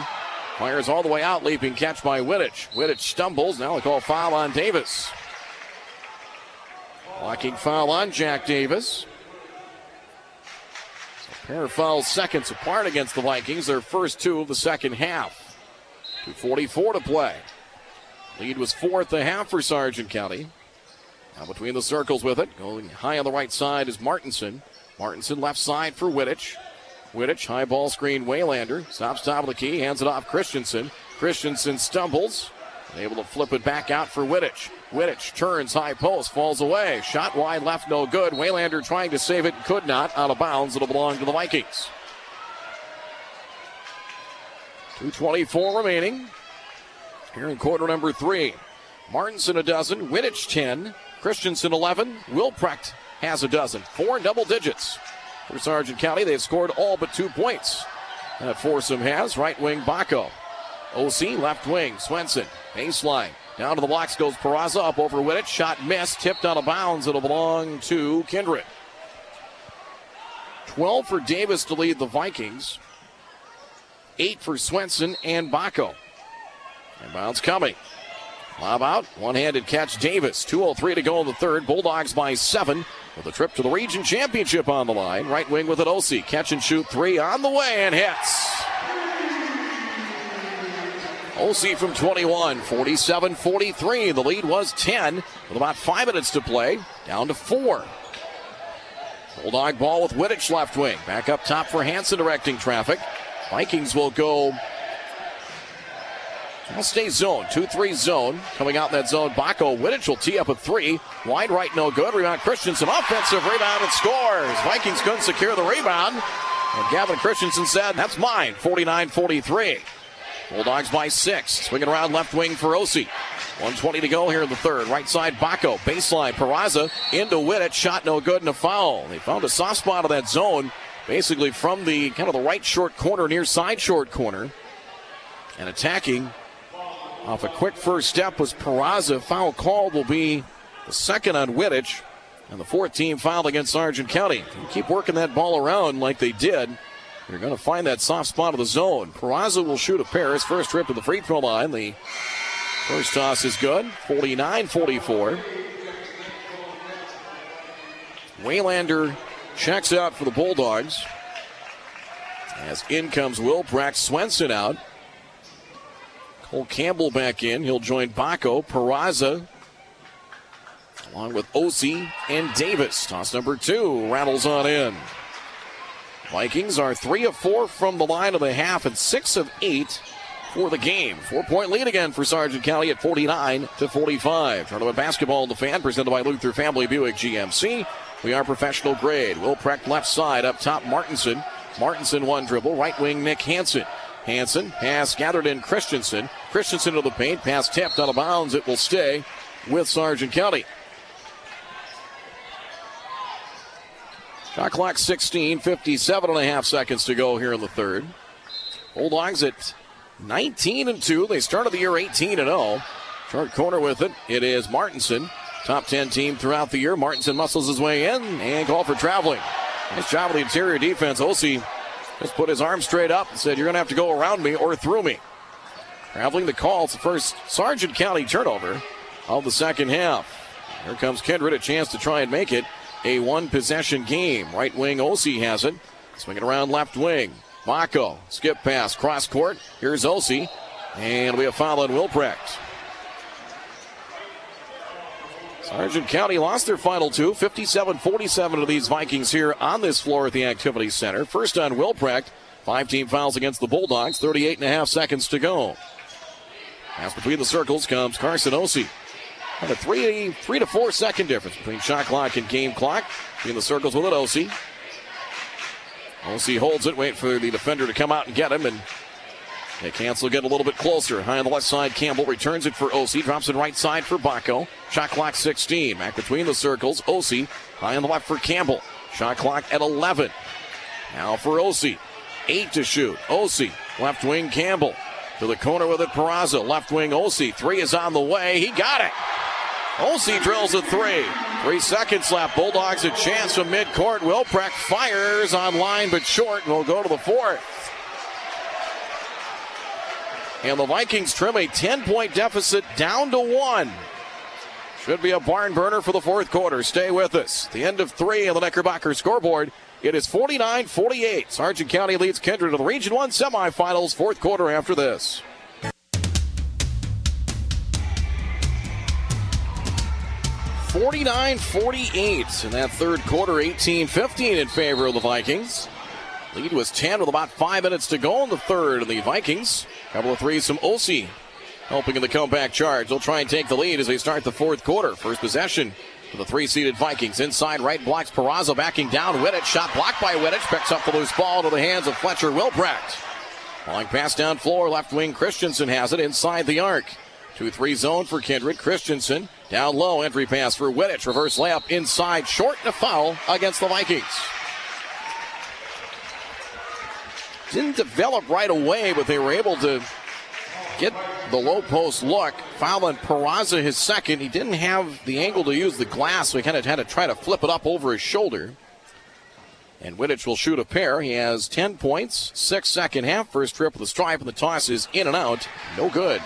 Fires all the way out, leaping catch by Wittich. Wittich stumbles. Now they call foul on Davis. Blocking foul on Jack Davis. So pair of fouls seconds apart against the Vikings. Their first two of the second half. 2.44 to play. Lead was four at the half for Sargent County. Now between the circles with it. Going high on the right side is Martinson. Martinson left side for Wittich. Wittich, high ball screen, Waylander. Stops top of the key, hands it off Christensen. Christensen stumbles, able to flip it back out for Wittich. Wittich turns high post, falls away. Shot wide left, no good. Waylander trying to save it, could not. Out of bounds, it'll belong to the Vikings. 2.24 remaining. Here in quarter number three. Martinson a dozen, Wittich 10, Christensen 11, Wilprecht has a dozen. Four double digits for Sargent County. They've scored all but two points. That has right wing Bacco. Osi left wing Swenson. Baseline. Down to the blocks goes Peraza up over Wittich. Shot missed. Tipped out of bounds. It'll belong to Kindred. 12 for Davis to lead the Vikings. 8 for Swenson and Bacco. And bounce coming. Lob out. One handed catch Davis. 2.03 to go in the third. Bulldogs by seven with a trip to the region championship on the line. Right wing with an Osi. Catch and shoot three on the way and hits. Osi from 21, 47 43. The lead was 10 with about five minutes to play. Down to four. Bulldog ball with Wittich left wing. Back up top for Hanson directing traffic. Vikings will go I'll stay zone. 2 3 zone. Coming out in that zone. Bacco Wittich will tee up a three. Wide right, no good. Rebound Christensen. Offensive rebound and scores. Vikings couldn't secure the rebound. And Gavin Christensen said, That's mine. 49 43. Bulldogs by six. Swinging around left wing for Osi. 120 to go here in the third. Right side, Bacco. Baseline, Peraza into Wittich. Shot no good and a foul. They found a soft spot of that zone, basically from the kind of the right short corner, near side short corner. And attacking off a quick first step was Peraza. Foul called will be the second on Wittich. And the fourth team fouled against Sargent County. keep working that ball around like they did. You're going to find that soft spot of the zone. Peraza will shoot a pair. His first trip to the free throw line. The first toss is good. 49 44. Waylander checks out for the Bulldogs. As in comes Wilprecht Swenson out. Cole Campbell back in. He'll join Bacco, Peraza, along with Osi and Davis. Toss number two rattles on in. Vikings are three of four from the line of the half and six of eight for the game. Four point lead again for Sargent County at 49 to 45. Tournament basketball in the fan presented by Luther Family Buick GMC. We are professional grade. Wilprecht left side up top Martinson. Martinson one dribble. Right wing Nick Hansen. Hansen pass gathered in Christensen. Christensen to the paint, pass tapped out of bounds. It will stay with Sargent County. Shot clock 16, 57 and a half seconds to go here in the third. Bulldogs at 19 and 2. They started the year 18 and 0. Short corner with it. It is Martinson. top 10 team throughout the year. Martinson muscles his way in and call for traveling. Nice job of the interior defense. Osi just put his arm straight up and said, You're going to have to go around me or through me. Traveling the call. It's the first Sargent County turnover of the second half. Here comes Kindred, a chance to try and make it a one possession game. Right wing Osi has it. Swing it around left wing. Mako, skip pass, cross court. Here's Osi. And we have foul on Wilprecht. Sargent County lost their final two, 57 47 to these Vikings here on this floor at the Activity Center. First on Wilprecht. Five team fouls against the Bulldogs, 38 and a half seconds to go. As between the circles comes Carson Osi. And a three, three to four second difference between shot clock and game clock. Between the circles with it, Osi. Osi holds it, wait for the defender to come out and get him, and they cancel, get a little bit closer. High on the left side, Campbell returns it for Osi, drops it right side for Bacco. Shot clock 16. Back between the circles, Osi. High on the left for Campbell. Shot clock at 11. Now for Osi. Eight to shoot. Osi, left wing Campbell. To the corner with it, Peraza. Left wing Osi. Three is on the way. He got it. Osi drills a three. Three seconds left. Bulldogs a chance from midcourt. Wilprecht fires on line but short and will go to the fourth. And the Vikings trim a 10 point deficit down to one. Should be a barn burner for the fourth quarter. Stay with us. The end of three on the Knickerbocker scoreboard. It is 49 48. Sargent County leads Kindred to the Region 1 semifinals, fourth quarter after this. Forty-nine, forty-eight in that third quarter, 18-15 in favor of the Vikings. Lead was 10 with about five minutes to go in the third, and the Vikings, couple of threes from Osi, helping in the comeback charge. They'll try and take the lead as they start the fourth quarter. First possession for the three-seeded Vikings. Inside right blocks Peraza backing down. Wittich shot blocked by Wittich. Picks up the loose ball to the hands of Fletcher Wilprecht. Long pass down floor. Left wing Christensen has it inside the arc. 2-3 zone for Kindred. Christensen down low. Entry pass for Wittich. Reverse layup inside. Short and a foul against the Vikings. Didn't develop right away, but they were able to get the low post look. Foul on Peraza, his second. He didn't have the angle to use the glass, so he kind of had to try to flip it up over his shoulder. And Wittich will shoot a pair. He has 10 points, six second half. First trip of the stripe, and the toss is in and out. No good.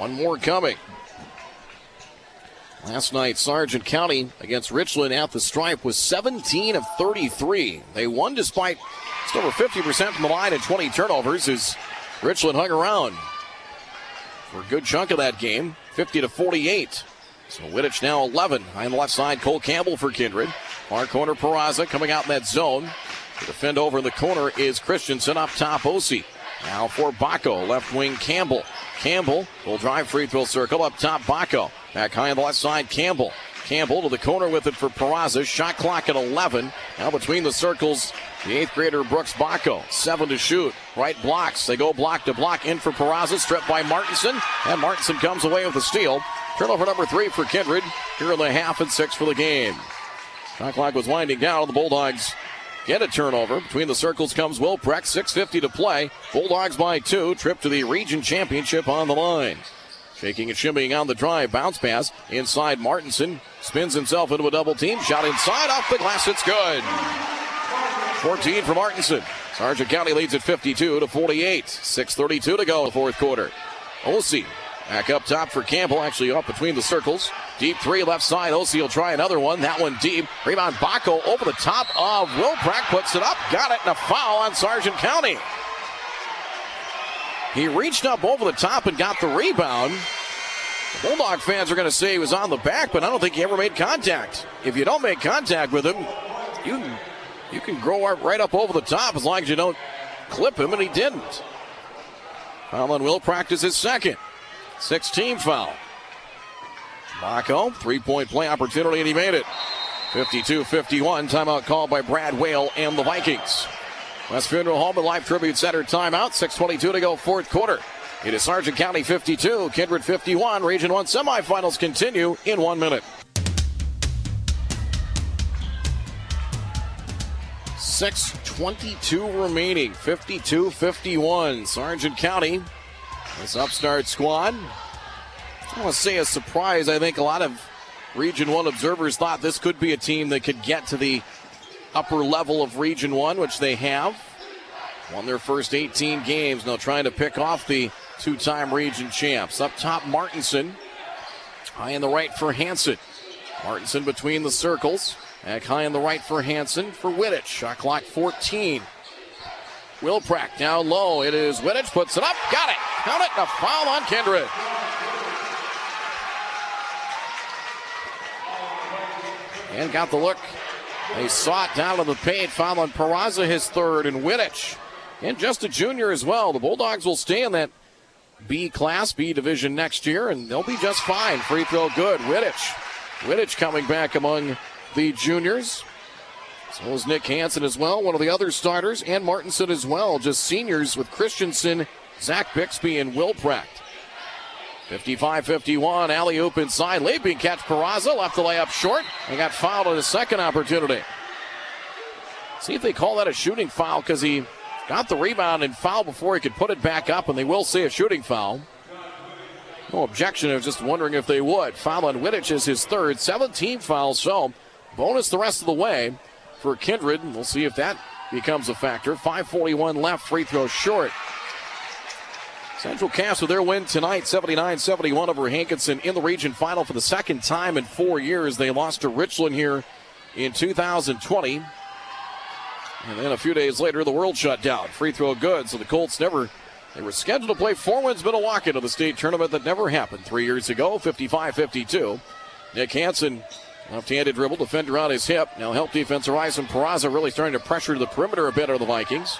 One more coming. Last night, Sargent County against Richland at the stripe was 17 of 33. They won despite just over 50% from the line and 20 turnovers as Richland hung around for a good chunk of that game, 50 to 48. So Wittich now 11. On the left side, Cole Campbell for Kindred. Far corner, Peraza coming out in that zone. To defend over in the corner is Christensen up top, Osi. Now for Bacco, left wing Campbell. Campbell will drive free throw circle up top, Bacco. Back high on the left side, Campbell. Campbell to the corner with it for Peraza. Shot clock at 11. Now between the circles, the eighth grader Brooks Bacco. Seven to shoot. Right blocks. They go block to block in for Peraza. Stripped by Martinson. And Martinson comes away with the steal. Turnover number three for Kindred. Here in the half and six for the game. Shot clock was winding down. The Bulldogs get a turnover. Between the circles comes Will Wilprecht. 6.50 to play. Bulldogs by two. Trip to the region championship on the line. Shaking and shimmying on the drive. Bounce pass. Inside Martinson. Spins himself into a double team. Shot inside off the glass. It's good. 14 for Martinson. Sargent County leads at 52 to 48. 6.32 to go in the fourth quarter. Osi back up top for Campbell. Actually up between the circles. Deep three left side. Osi will try another one. That one deep. Rebound Bacco over the top of Wilprecht. Puts it up. Got it. And a foul on Sargent County. He reached up over the top and got the rebound. Bulldog fans are going to say he was on the back, but I don't think he ever made contact. If you don't make contact with him, you you can grow right up over the top as long as you don't clip him, and he didn't. Foul on Wilprecht his second. 16 foul. Bacco, three point play opportunity, and he made it. 52 51. Timeout called by Brad Whale and the Vikings. West Funeral Home and Life Tribute Center timeout. 6.22 to go, fourth quarter. It is Sargent County 52, Kindred 51. Region 1 semifinals continue in one minute. 6.22 remaining, 52 51. Sargent County, this upstart squad, I want to say a surprise. I think a lot of Region 1 observers thought this could be a team that could get to the upper level of Region 1, which they have. Won their first 18 games. Now trying to pick off the two time region champs. Up top, Martinson. High in the right for Hanson. Martinson between the circles. Back high in the right for Hanson for Wittich. Shot clock 14. Wilprecht down low. It is Wittich. Puts it up. Got it. Count it. A foul on Kindred. And got the look. They saw it down to the paint. Foul on Peraza, his third, and Wittich. And just a junior as well. The Bulldogs will stay in that B class, B division next year, and they'll be just fine. Free throw good. Wittich. Wittich coming back among the juniors. So is Nick Hansen as well, one of the other starters, and Martinson as well. Just seniors with Christensen, Zach Bixby, and Wilprecht. 55 51, alley oop inside. Leaping catch Peraza, left the layup short, and got fouled on his second opportunity. See if they call that a shooting foul because he got the rebound and foul before he could put it back up, and they will say a shooting foul. No objection. I was just wondering if they would. Foul on Wittich is his third. 17 fouls, so bonus the rest of the way for Kindred. We'll see if that becomes a factor. 541 left, free throw short. Central with their win tonight, 79 71 over Hankinson in the region final for the second time in four years. They lost to Richland here in 2020. And then a few days later, the world shut down. Free throw good, so the Colts never they were scheduled to play Four Winds Milwaukee to the state tournament that never happened three years ago, 55 52. Nick Hansen, left handed dribble, defender on his hip. Now help defense Horizon Peraza really starting to pressure the perimeter a bit of the Vikings.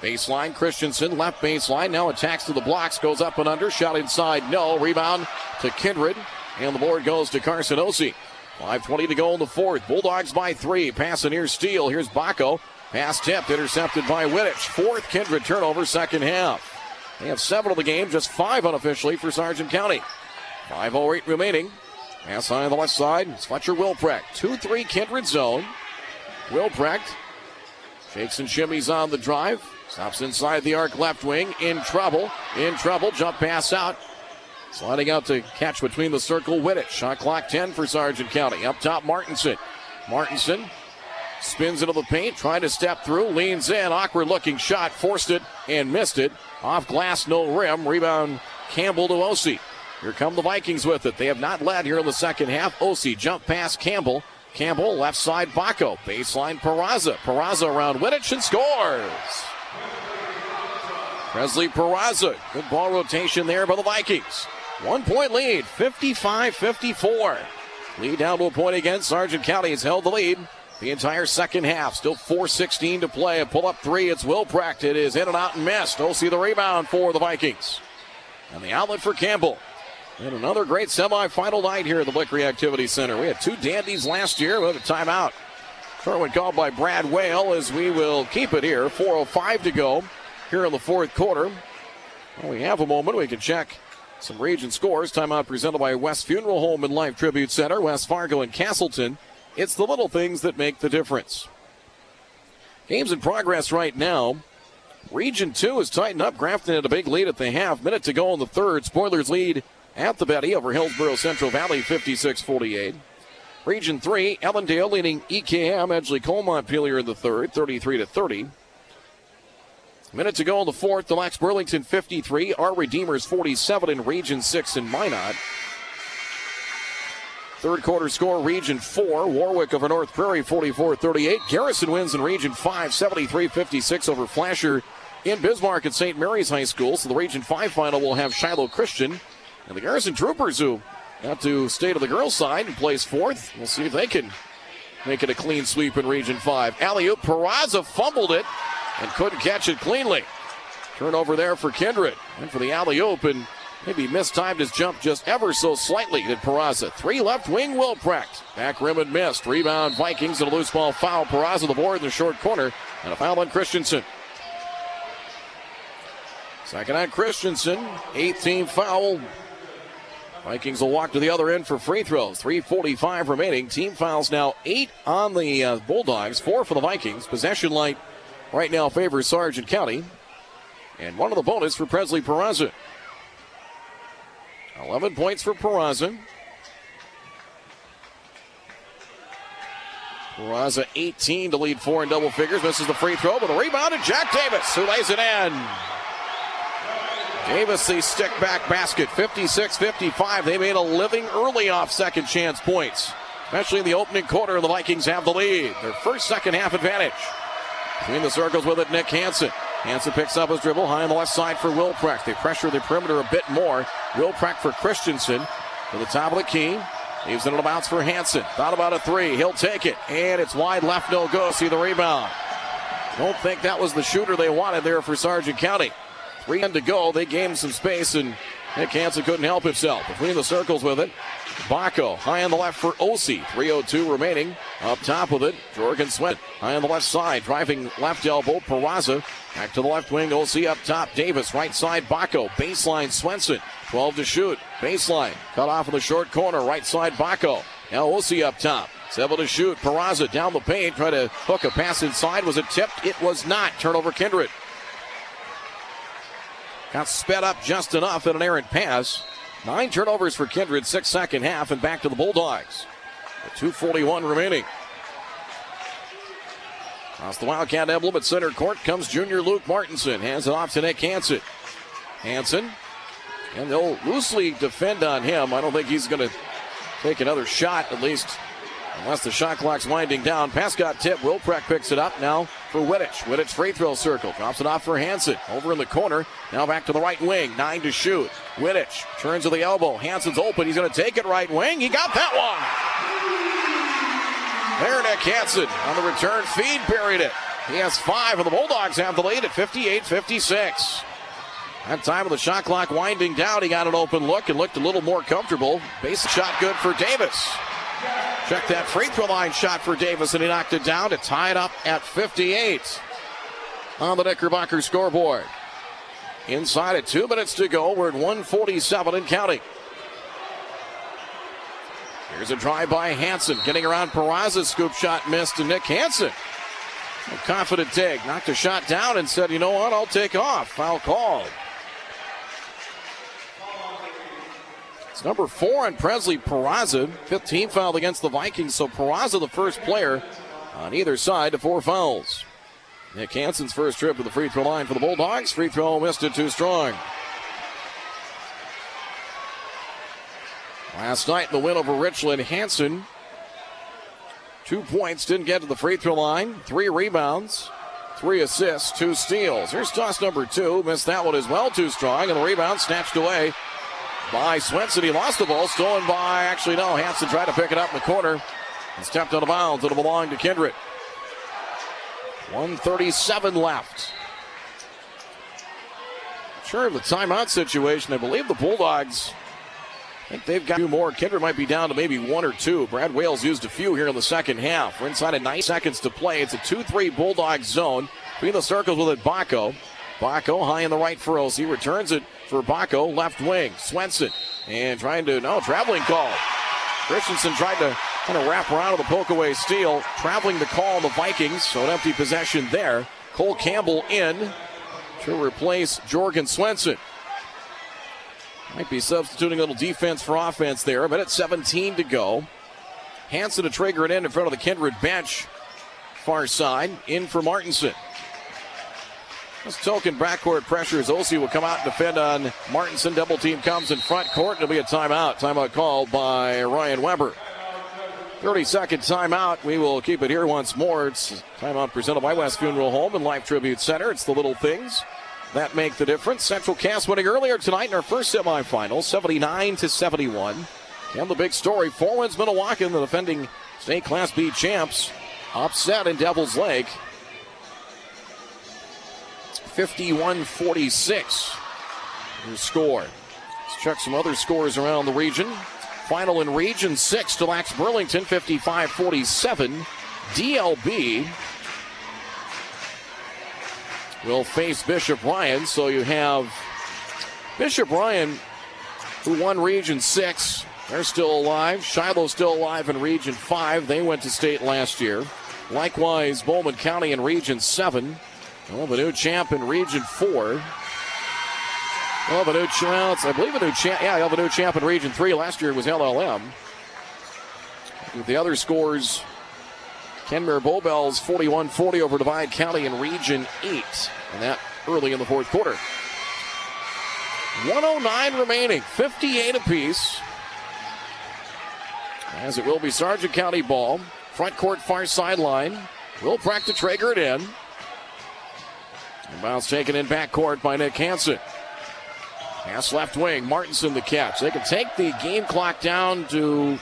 Baseline, Christensen, left baseline, now attacks to the blocks, goes up and under, shot inside, no. Rebound to Kindred, and the board goes to Carson Osi. 5.20 to go in the fourth. Bulldogs by three. Pass near steal. Here's Bacco. Pass tipped, intercepted by Wittich. Fourth Kindred turnover, second half. They have seven of the game, just five unofficially for Sargent County. 5.08 remaining. Pass on the left side. It's Fletcher Wilprecht. 2 3 Kindred zone. Wilprecht shakes and shimmies on the drive. Stops inside the arc left wing. In trouble. In trouble. Jump pass out. Sliding out to catch between the circle. Wittich. Shot clock 10 for Sargent County. Up top, Martinson. Martinson spins into the paint, trying to step through, leans in, awkward looking shot, forced it and missed it. Off glass, no rim. Rebound Campbell to Osi. Here come the Vikings with it. They have not led here in the second half. Osi jump past Campbell. Campbell left side Bacco. Baseline Peraza. Peraza around Wittich and scores. Presley Peraza. Good ball rotation there by the Vikings. One point lead, 55 54. Lead down to a point again. Sargent County has held the lead the entire second half. Still 4.16 to play. A pull up three. It's Wilprecht. It is in and out and missed. Don't see the rebound for the Vikings. And the outlet for Campbell. And another great semifinal night here at the Blikre Activity Center. We had two dandies last year. We have a timeout. Tournament called by Brad Whale as we will keep it here. 4.05 to go here in the fourth quarter. Well, we have a moment. We can check some region scores. Timeout presented by West Funeral Home and Life Tribute Center, West Fargo and Castleton. It's the little things that make the difference. Games in progress right now. Region 2 is tightened up. Grafton had a big lead at the half. Minute to go in the third. Spoilers lead at the Betty over Hillsboro Central Valley 56 48. Region 3, Ellendale leading EKM, Edgeley Kulm Montpelier in the third, 33 to 30. Minute to go in the fourth. Des Lacs Burlington 53, our Redeemers 47 in Region 6 in Minot. Third quarter score, Region 4. Warwick over North Prairie, 44 38. Garrison wins in Region 5, 73 56 over Flasher in Bismarck at St. Mary's High School. So the Region 5 final will have Shiloh Christian and the Garrison Troopers, who got to stay to the girls' side and place fourth. We'll see if they can make it a clean sweep in Region 5. Alley oop, Peraza fumbled it and couldn't catch it cleanly. Turnover there for Kindred and for the alley oop, and maybe mistimed his jump just ever so slightly. Did Peraza three left wing Wilprecht back rim and missed. Rebound Vikings and a loose ball foul. Peraza the board in the short corner and a foul on Christensen. Second on Christensen, 18 foul. Vikings will walk to the other end for free throws. 3:45 remaining. Team fouls now eight on the uh, Bulldogs, four for the Vikings. Possession light right now favors Sargent County. And one of the bonus for Presley Peraza. 11 points for Peraza. Peraza 18 to lead four in double figures. Misses the free throw, but a rebound to Jack Davis, who lays it in. Davis, the stick back basket, 56 55. They made a living early off second chance points, especially in the opening quarter. The Vikings have the lead, their first second half advantage. Between the circles with it, Nick Hansen. Hansen picks up his dribble high on the left side for Wilprecht. They pressure the perimeter a bit more. Wilprecht for Christensen to the top of the key. Leaves it on bounce for Hansen. Thought about a three. He'll take it. And it's wide left, no go. See the rebound. Don't think that was the shooter they wanted there for Sargent County. Three to go. They gained some space, and Nick Hansen couldn't help himself. Between the circles with it. Bacco high on the left for Osi. 3.02 remaining. Up top with it. Jorgen Sweat high on the left side. Driving left elbow. Peraza back to the left wing. Osi up top. Davis right side. Bacco. Baseline Swenson. 12 to shoot. Baseline. Cut off in the short corner. Right side Bacco. Now Osi up top. Seven to shoot. Peraza down the paint. Try to hook a pass inside. Was it tipped? It was not. Turnover Kindred. Got sped up just enough in an errant pass. Nine turnovers for Kindred, six second half, and back to the Bulldogs. 241 remaining. Across the Wildcat emblem at center court comes junior Luke Martinson. Hands it off to Nick Hansen. Hansen, and they'll loosely defend on him. I don't think he's going to take another shot, at least unless the shot clock's winding down. Pass got tipped. Picks it up now for Wittich. Wittich free throw circle. Drops it off for Hanson. Over in the corner. Now back to the right wing. Nine to shoot. Wittich turns to the elbow. Hanson's open. He's going to take it right wing. He got that one. There, Nick Hansen on the return feed buried it. He has five, and the Bulldogs have the lead at 58 56. That time of the shot clock winding down, he got an open look and looked a little more comfortable. Base shot good for Davis. Check that free throw line shot for Davis, and he knocked it down to tie it up at 58 on the Knickerbocker scoreboard. Inside at two minutes to go. We're at 147 and counting. Here's a drive by Hansen, getting around Peraza's scoop shot missed to Nick Hansen. A confident take, knocked a shot down and said, you know what, I'll take off. Foul called. It's number four on Presley Peraza. 15 fouled against the Vikings, so Peraza the first player on either side to four fouls. Nick Hansen's first trip to the free throw line for the Bulldogs. Free throw missed it too strong. Last night, the win over Richland, Hansen. Two points, didn't get to the free throw line. Three rebounds, three assists, two steals. Here's toss number two. Missed that one as well, too strong. And the rebound snatched away by Swenson. He lost the ball, stolen by, actually, no, Hansen tried to pick it up in the corner and stepped out of bounds. It'll belong to Kindred. 137 left. Sure of the timeout situation. I believe the Bulldogs. I think they've got two more. Kindred might be down to maybe one or two. Brad Wales used a few here in the second half. We're inside of nine seconds to play. It's a 2 3 Bulldogs zone. Between the circles with it, Bacco. Bacco high in the right for He Returns it for Bacco, left wing. Swenson. And trying to, no, traveling call. Christensen tried to kind of wrap around with a poke away steal. Traveling the call the Vikings, so an empty possession there. Cole Campbell in to replace Jorgen Swenson. Might be substituting a little defense for offense there. A minute 17 to go. Hansen to trigger it in in front of the Kindred bench. Far side. In for Martinson. Token backcourt pressures. Osi will come out and defend on Martinson. Double team comes in front court. It'll be a timeout. Timeout called by Ryan Weber. 30 second timeout. We will keep it here once more. It's timeout presented by West Funeral Home and Life Tribute Center. It's the little things that make the difference. Central Cass winning earlier tonight in our first semifinal, 79 to 71. And the big story: four wins Minnewaukan, the defending state Class B champs, upset in Devil's Lake. 51 46 score. Let's check some other scores around the region. Final in Region 6, Des Lacs Burlington 55 47. DLB will face Bishop Ryan. So you have Bishop Ryan, who won Region 6. They're still alive. Shiloh still alive in Region 5. They went to state last year. Likewise, Bowman County in Region 7. Well, the new champ in Region 4. Well, the new champ, I believe a new champ, yeah, a new champ in Region 3. Last year was LLM. With the other scores, Kenmare Bowbells 41 40 over Divide County in Region 8. And that early in the fourth quarter. 109 remaining, 58 apiece. As it will be Sargent County ball. Front court, far sideline. Wilprecht Traeger it in. And bounce taken in back court by Nick Hansen. Pass left wing. Martinson the catch. They can take the game clock down to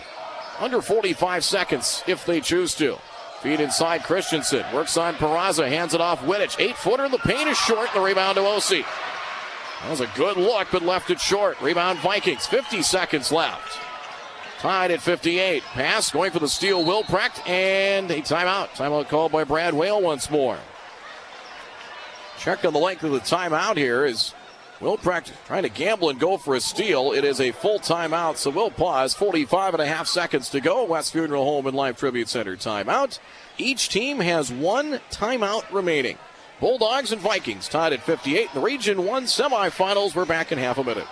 under 45 seconds if they choose to. Feed inside Christensen. Works on Peraza. Hands it off Wittich. Eight footer. The paint is short. The rebound to Osi. That was a good look, but left it short. Rebound Vikings. 50 seconds left. Tied at 58. Pass going for the steal. Wilprecht and a timeout. Timeout called by Brad Whale once more. Check on the length of the timeout here is Wilprecht trying to gamble and go for a steal. It is a full timeout, so we'll pause. 45 and a half seconds to go. West Funeral Home and Life Tribute Center timeout. Each team has one timeout remaining. Bulldogs and Vikings tied at 58 in the Region 1 semifinals. We're back in half a minute.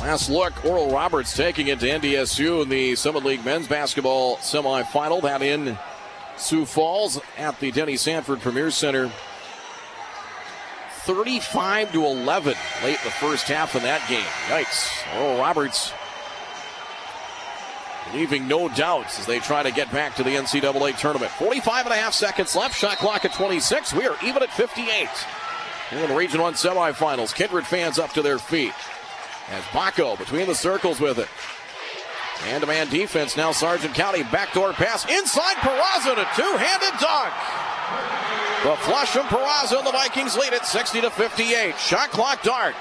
Last look, Oral Roberts taking it to NDSU in the Summit League men's basketball semifinal. That in Sioux Falls at the Denny Sanford Premier Center 35 to 11 late in the first half in that game. Yikes. Oral Roberts leaving no doubts as they try to get back to the NCAA tournament. 45 and a half seconds left. Shot clock at 26. We are even at 58. Here in the Region 1 semifinals. Kindred fans up to their feet. As Bacco between the circles with it. Man to man defense now. Sargent County backdoor pass inside Peraza to two handed dunk. The flush from Peraza and the Vikings lead it 60 to 58. Shot clock dark.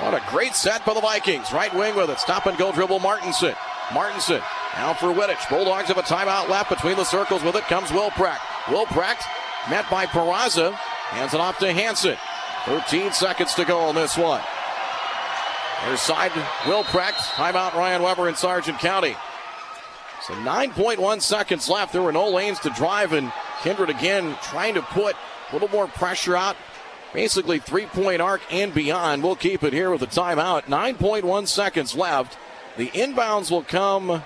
What a great set by the Vikings. Right wing with it. Stop and go dribble Martinson. Martinson out for Wittich. Bulldogs have a timeout left between the circles with it. Comes Wilprecht. Wilprecht met by Peraza. Hands it off to Hanson. 13 seconds to go on this one. Their side, Wilprecht. Timeout Ryan Weber and Sargent County. So 9.1 seconds left. There were no lanes to drive, and Kindred again trying to put a little more pressure out. Basically, three point arc and beyond. We'll keep it here with a timeout. 9.1 seconds left. The inbounds will come, I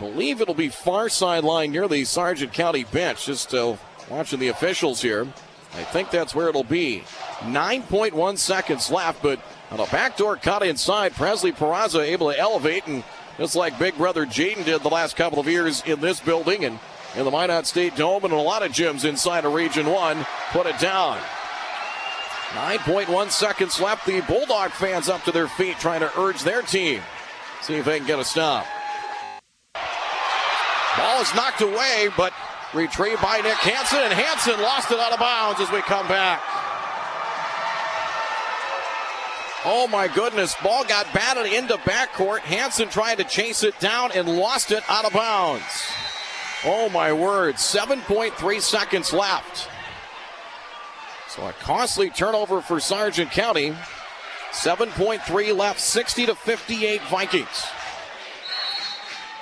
believe it'll be far sideline near the Sargent County bench. Just uh, watching the officials here. I think that's where it'll be. 9.1 seconds left, but on a backdoor cut inside, Presley Peraza able to elevate and just like big brother Jaden did the last couple of years in this building and in the Minot State Dome and a lot of gyms inside of Region 1. Put it down. 9.1 seconds left. The Bulldog fans up to their feet trying to urge their team. See if they can get a stop. Ball is knocked away, but retrieved by Nick Hansen, and Hansen lost it out of bounds as we come back. Oh my goodness, ball got batted into backcourt. Hansen tried to chase it down and lost it out of bounds. Oh my word, 7.3 seconds left. So a costly turnover for Sargent County. 7.3 left, 60 to 58 Vikings.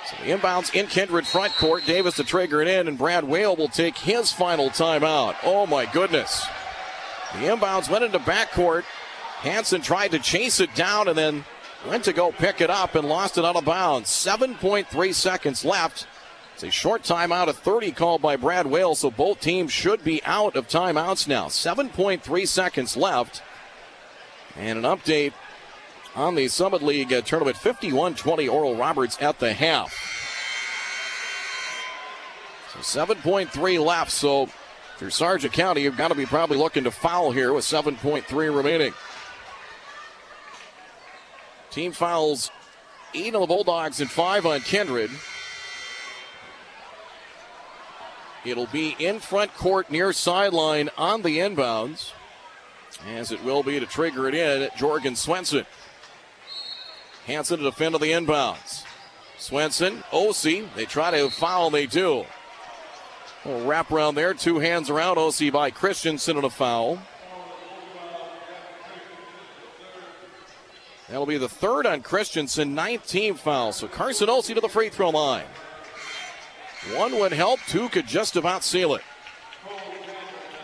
So the inbounds in Kindred front court. Davis to trigger it in, and Brad Whale will take his final timeout. Oh my goodness. The inbounds went into backcourt. Hanson tried to chase it down and then went to go pick it up and lost it out of bounds. 7.3 seconds left. It's a short timeout of 30 called by Brad Whale, so both teams should be out of timeouts now. 7.3 seconds left. And an update on the Summit League uh, tournament 51 20 Oral Roberts at the half. So 7.3 left. So if you're Sargent County, you've got to be probably looking to foul here with 7.3 remaining. Team fouls eight on the Bulldogs and five on Kindred. It'll be in front court near sideline on the inbounds, as it will be to trigger it in. Jorgen Swenson. Hanson to defend on the inbounds. Swenson, Osi, they try to foul, they do. Little wrap around there, two hands around Osi by Christensen and a foul. That'll be the third on Christensen, 19 fouls. So Carson Osi to the free throw line. One would help, two could just about seal it.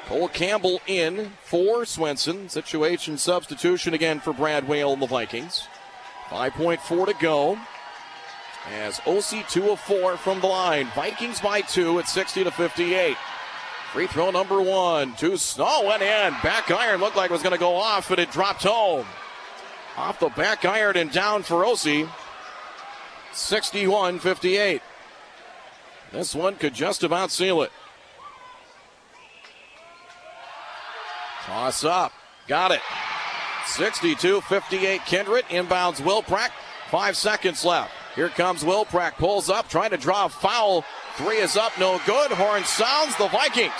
Cole Campbell in for Swenson. Situation substitution again for Brad Whale and the Vikings. 5.4 to go. As Osi 2 of 4 from the line. Vikings by 2 at 60 to 58. Free throw number one. Two Snow went in. Back iron looked like it was going to go off, but it dropped home. Off the back iron and down for Osi. 61 58. This one could just about seal it. Toss up. Got it. 62 58 Kindred. Inbounds Wilprecht. Five seconds left. Here comes Wilprecht. Pulls up, trying to draw a foul. Three is up, no good. Horn sounds. The Vikings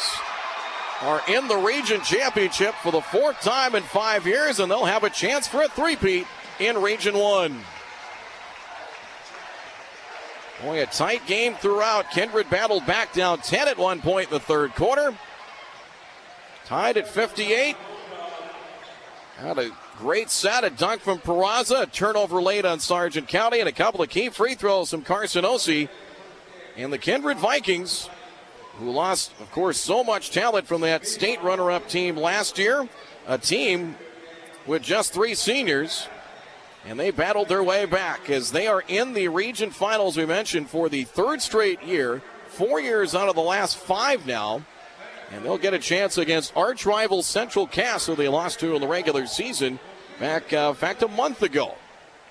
are in the region championship for the fourth time in five years, and they'll have a chance for a three-peat in Region 1. Boy, a tight game throughout. Kindred battled back down 10 at one point in the third quarter. Tied at 58. Had a great set, a dunk from Peraza, a turnover late on Sargent County, and a couple of key free throws from Carson Osi. And the Kindred Vikings, who lost, of course, so much talent from that state runner up team last year, a team with just three seniors. And they battled their way back as they are in the region finals, we mentioned, for the third straight year. Four years out of the last five now. And they'll get a chance against arch rival Central Cass, who they lost to in the regular season back, uh, in fact, a month ago.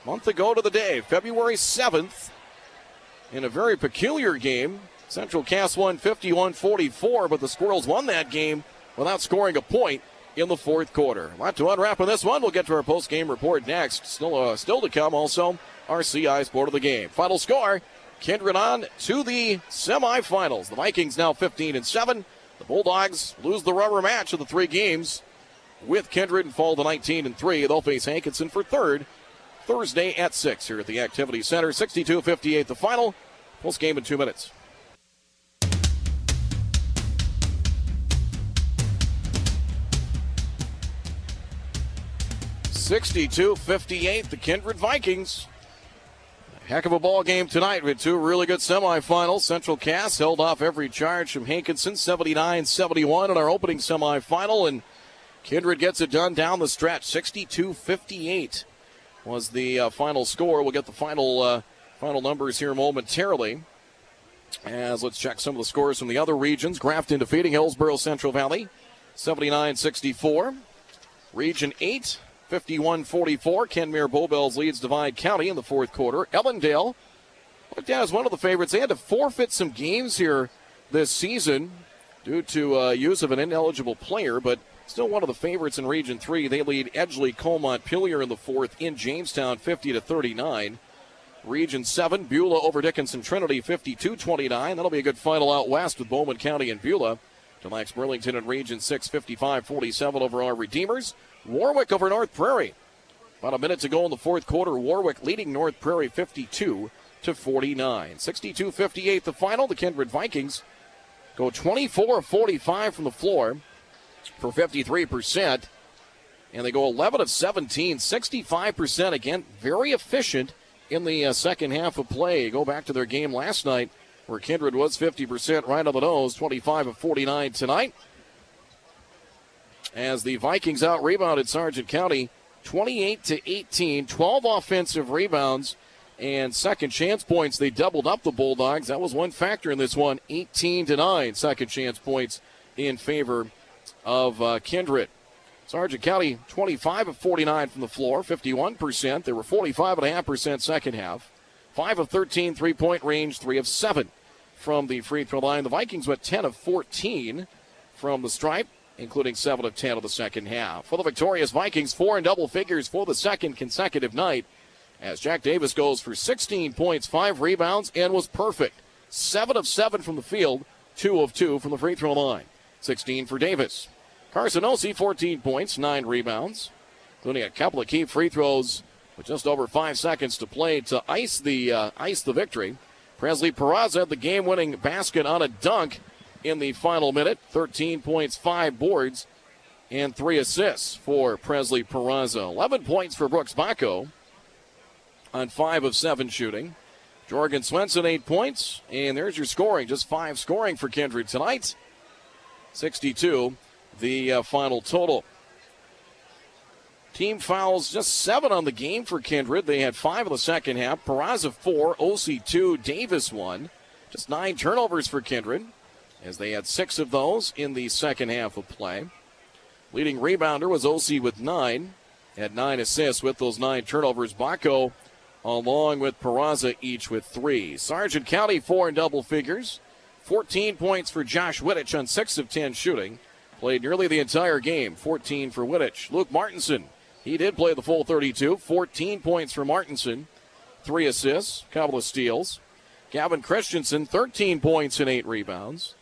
Month ago to the day, February 7th, in a very peculiar game. Central Cass won 51 44, but the Squirrels won that game without scoring a point in the fourth quarter. A lot to unwrap on this one. We'll get to our post game report next. Still, uh, still to come, also, our CI of the game. Final score Kindred on to the semifinals. The Vikings now 15 and 7. The Bulldogs lose the rubber match of the three games with Kindred and fall to 19 and 3. They'll face Hankinson for third Thursday at 6 here at the Activity Center. 62 58 the final. Post game in two minutes. 62 58, the Kindred Vikings. Heck of a ball game tonight with two really good semifinals. Central Cass held off every charge from Hankinson, 79 71 in our opening semifinal, and Kindred gets it done down the stretch. 62 58 was the uh, final score. We'll get the final, uh, final numbers here momentarily. As let's check some of the scores from the other regions. Grafton defeating Hillsboro Central Valley 79 64. Region 8 51 44. Kenmare Bowbells leads Divide County in the fourth quarter. Ellendale looked at as one of the favorites. They had to forfeit some games here this season due to uh, use of an ineligible player, but still one of the favorites in Region 3. They lead Edgeley Kulm Montpelier in the fourth in Jamestown 50 to 39. Region 7, Beulah over Dickinson Trinity 52 29. That'll be a good final out west with Bowman County and Beulah. Lax Burlington in Region 6 55 47 over our Redeemers. Warwick over North Prairie. About a minute to go in the fourth quarter. Warwick leading North Prairie 52 to 49. 62 58 the final. The Kindred Vikings go 24 45 from the floor for 53%. And they go 11 of 17, 65% again. Very efficient in the uh, second half of play. Go back to their game last night where Kindred was 50% right on the nose, 25 of 49 tonight as the Vikings out rebounded Sargent County 28 to 18, 12 offensive rebounds and second chance points. They doubled up the Bulldogs. That was one factor in this one. 18 to 9 second chance points in favor of uh, Kindred. Sargent County 25 of 49 from the floor, 51%. They were 45.5% second half. 5 of 13 three point range, 3 of 7 from the free throw line. The Vikings went 10 of 14 from the stripe including 7 of 10 of the second half. For the victorious Vikings, four in double figures for the second consecutive night as Jack Davis goes for 16 points, 5 rebounds, and was perfect. 7 of 7 from the field, 2 of 2 from the free throw line. 16 for Davis. Carson Osi, 14 points, 9 rebounds, including a couple of key free throws with just over 5 seconds to play to ice the, uh, ice the victory. Presley Peraza had the game winning basket on a dunk in the final minute. 13 points, 5 boards, and 3 assists for Presley Peraza. 11 points for Brooks Bacco on 5 of 7 shooting. Jorgen Swenson, 8 points, and there's your scoring. Just 5 scoring for Kindred tonight. 62 the uh, final total. Team fouls just seven on the game for Kindred. They had five in the second half. Peraza four, Osi two, Davis one. Just nine turnovers for Kindred, as they had six of those in the second half of play. Leading rebounder was Osi with nine, had nine assists with those nine turnovers. Bacco, along with Peraza, each with three. Sargent County four in double figures. 14 points for Josh Wittich on 6 of 10 shooting. Played nearly the entire game. 14 for Wittich. Luke Martinson, he did play the full 32. 14 points for Martinson. Three assists, couple of steals. Gavin Christensen, 13 points and 8 rebounds.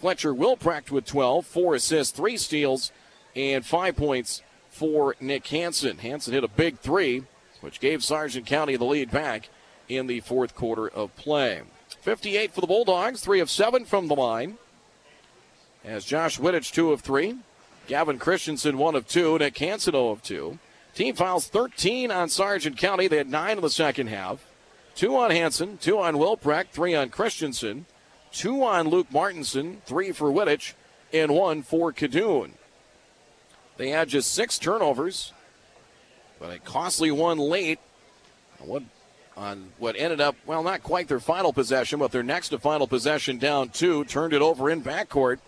Fletcher Wilprecht with 12, 4 assists, 3 steals, and 5 points for Nick Hansen. Hansen hit a big three, which gave Sargent County the lead back in the fourth quarter of play. 58 for the Bulldogs, 3 of 7 from the line. As Josh Wittich, 2 of 3. Gavin Christensen, 1 of 2. Nick Hansen, 0 of 2. Team fouls 13 on Sargent County. They had 9 in the second half. 2 on Hansen, 2 on Wilprecht, 3 on Christensen, 2 on Luke Martinson, 3 for Wittich, and 1 for Kadoon. They had just 6 turnovers, but a costly one late. On what ended up, well, not quite their final possession, but their next to final possession down two, turned it over in backcourt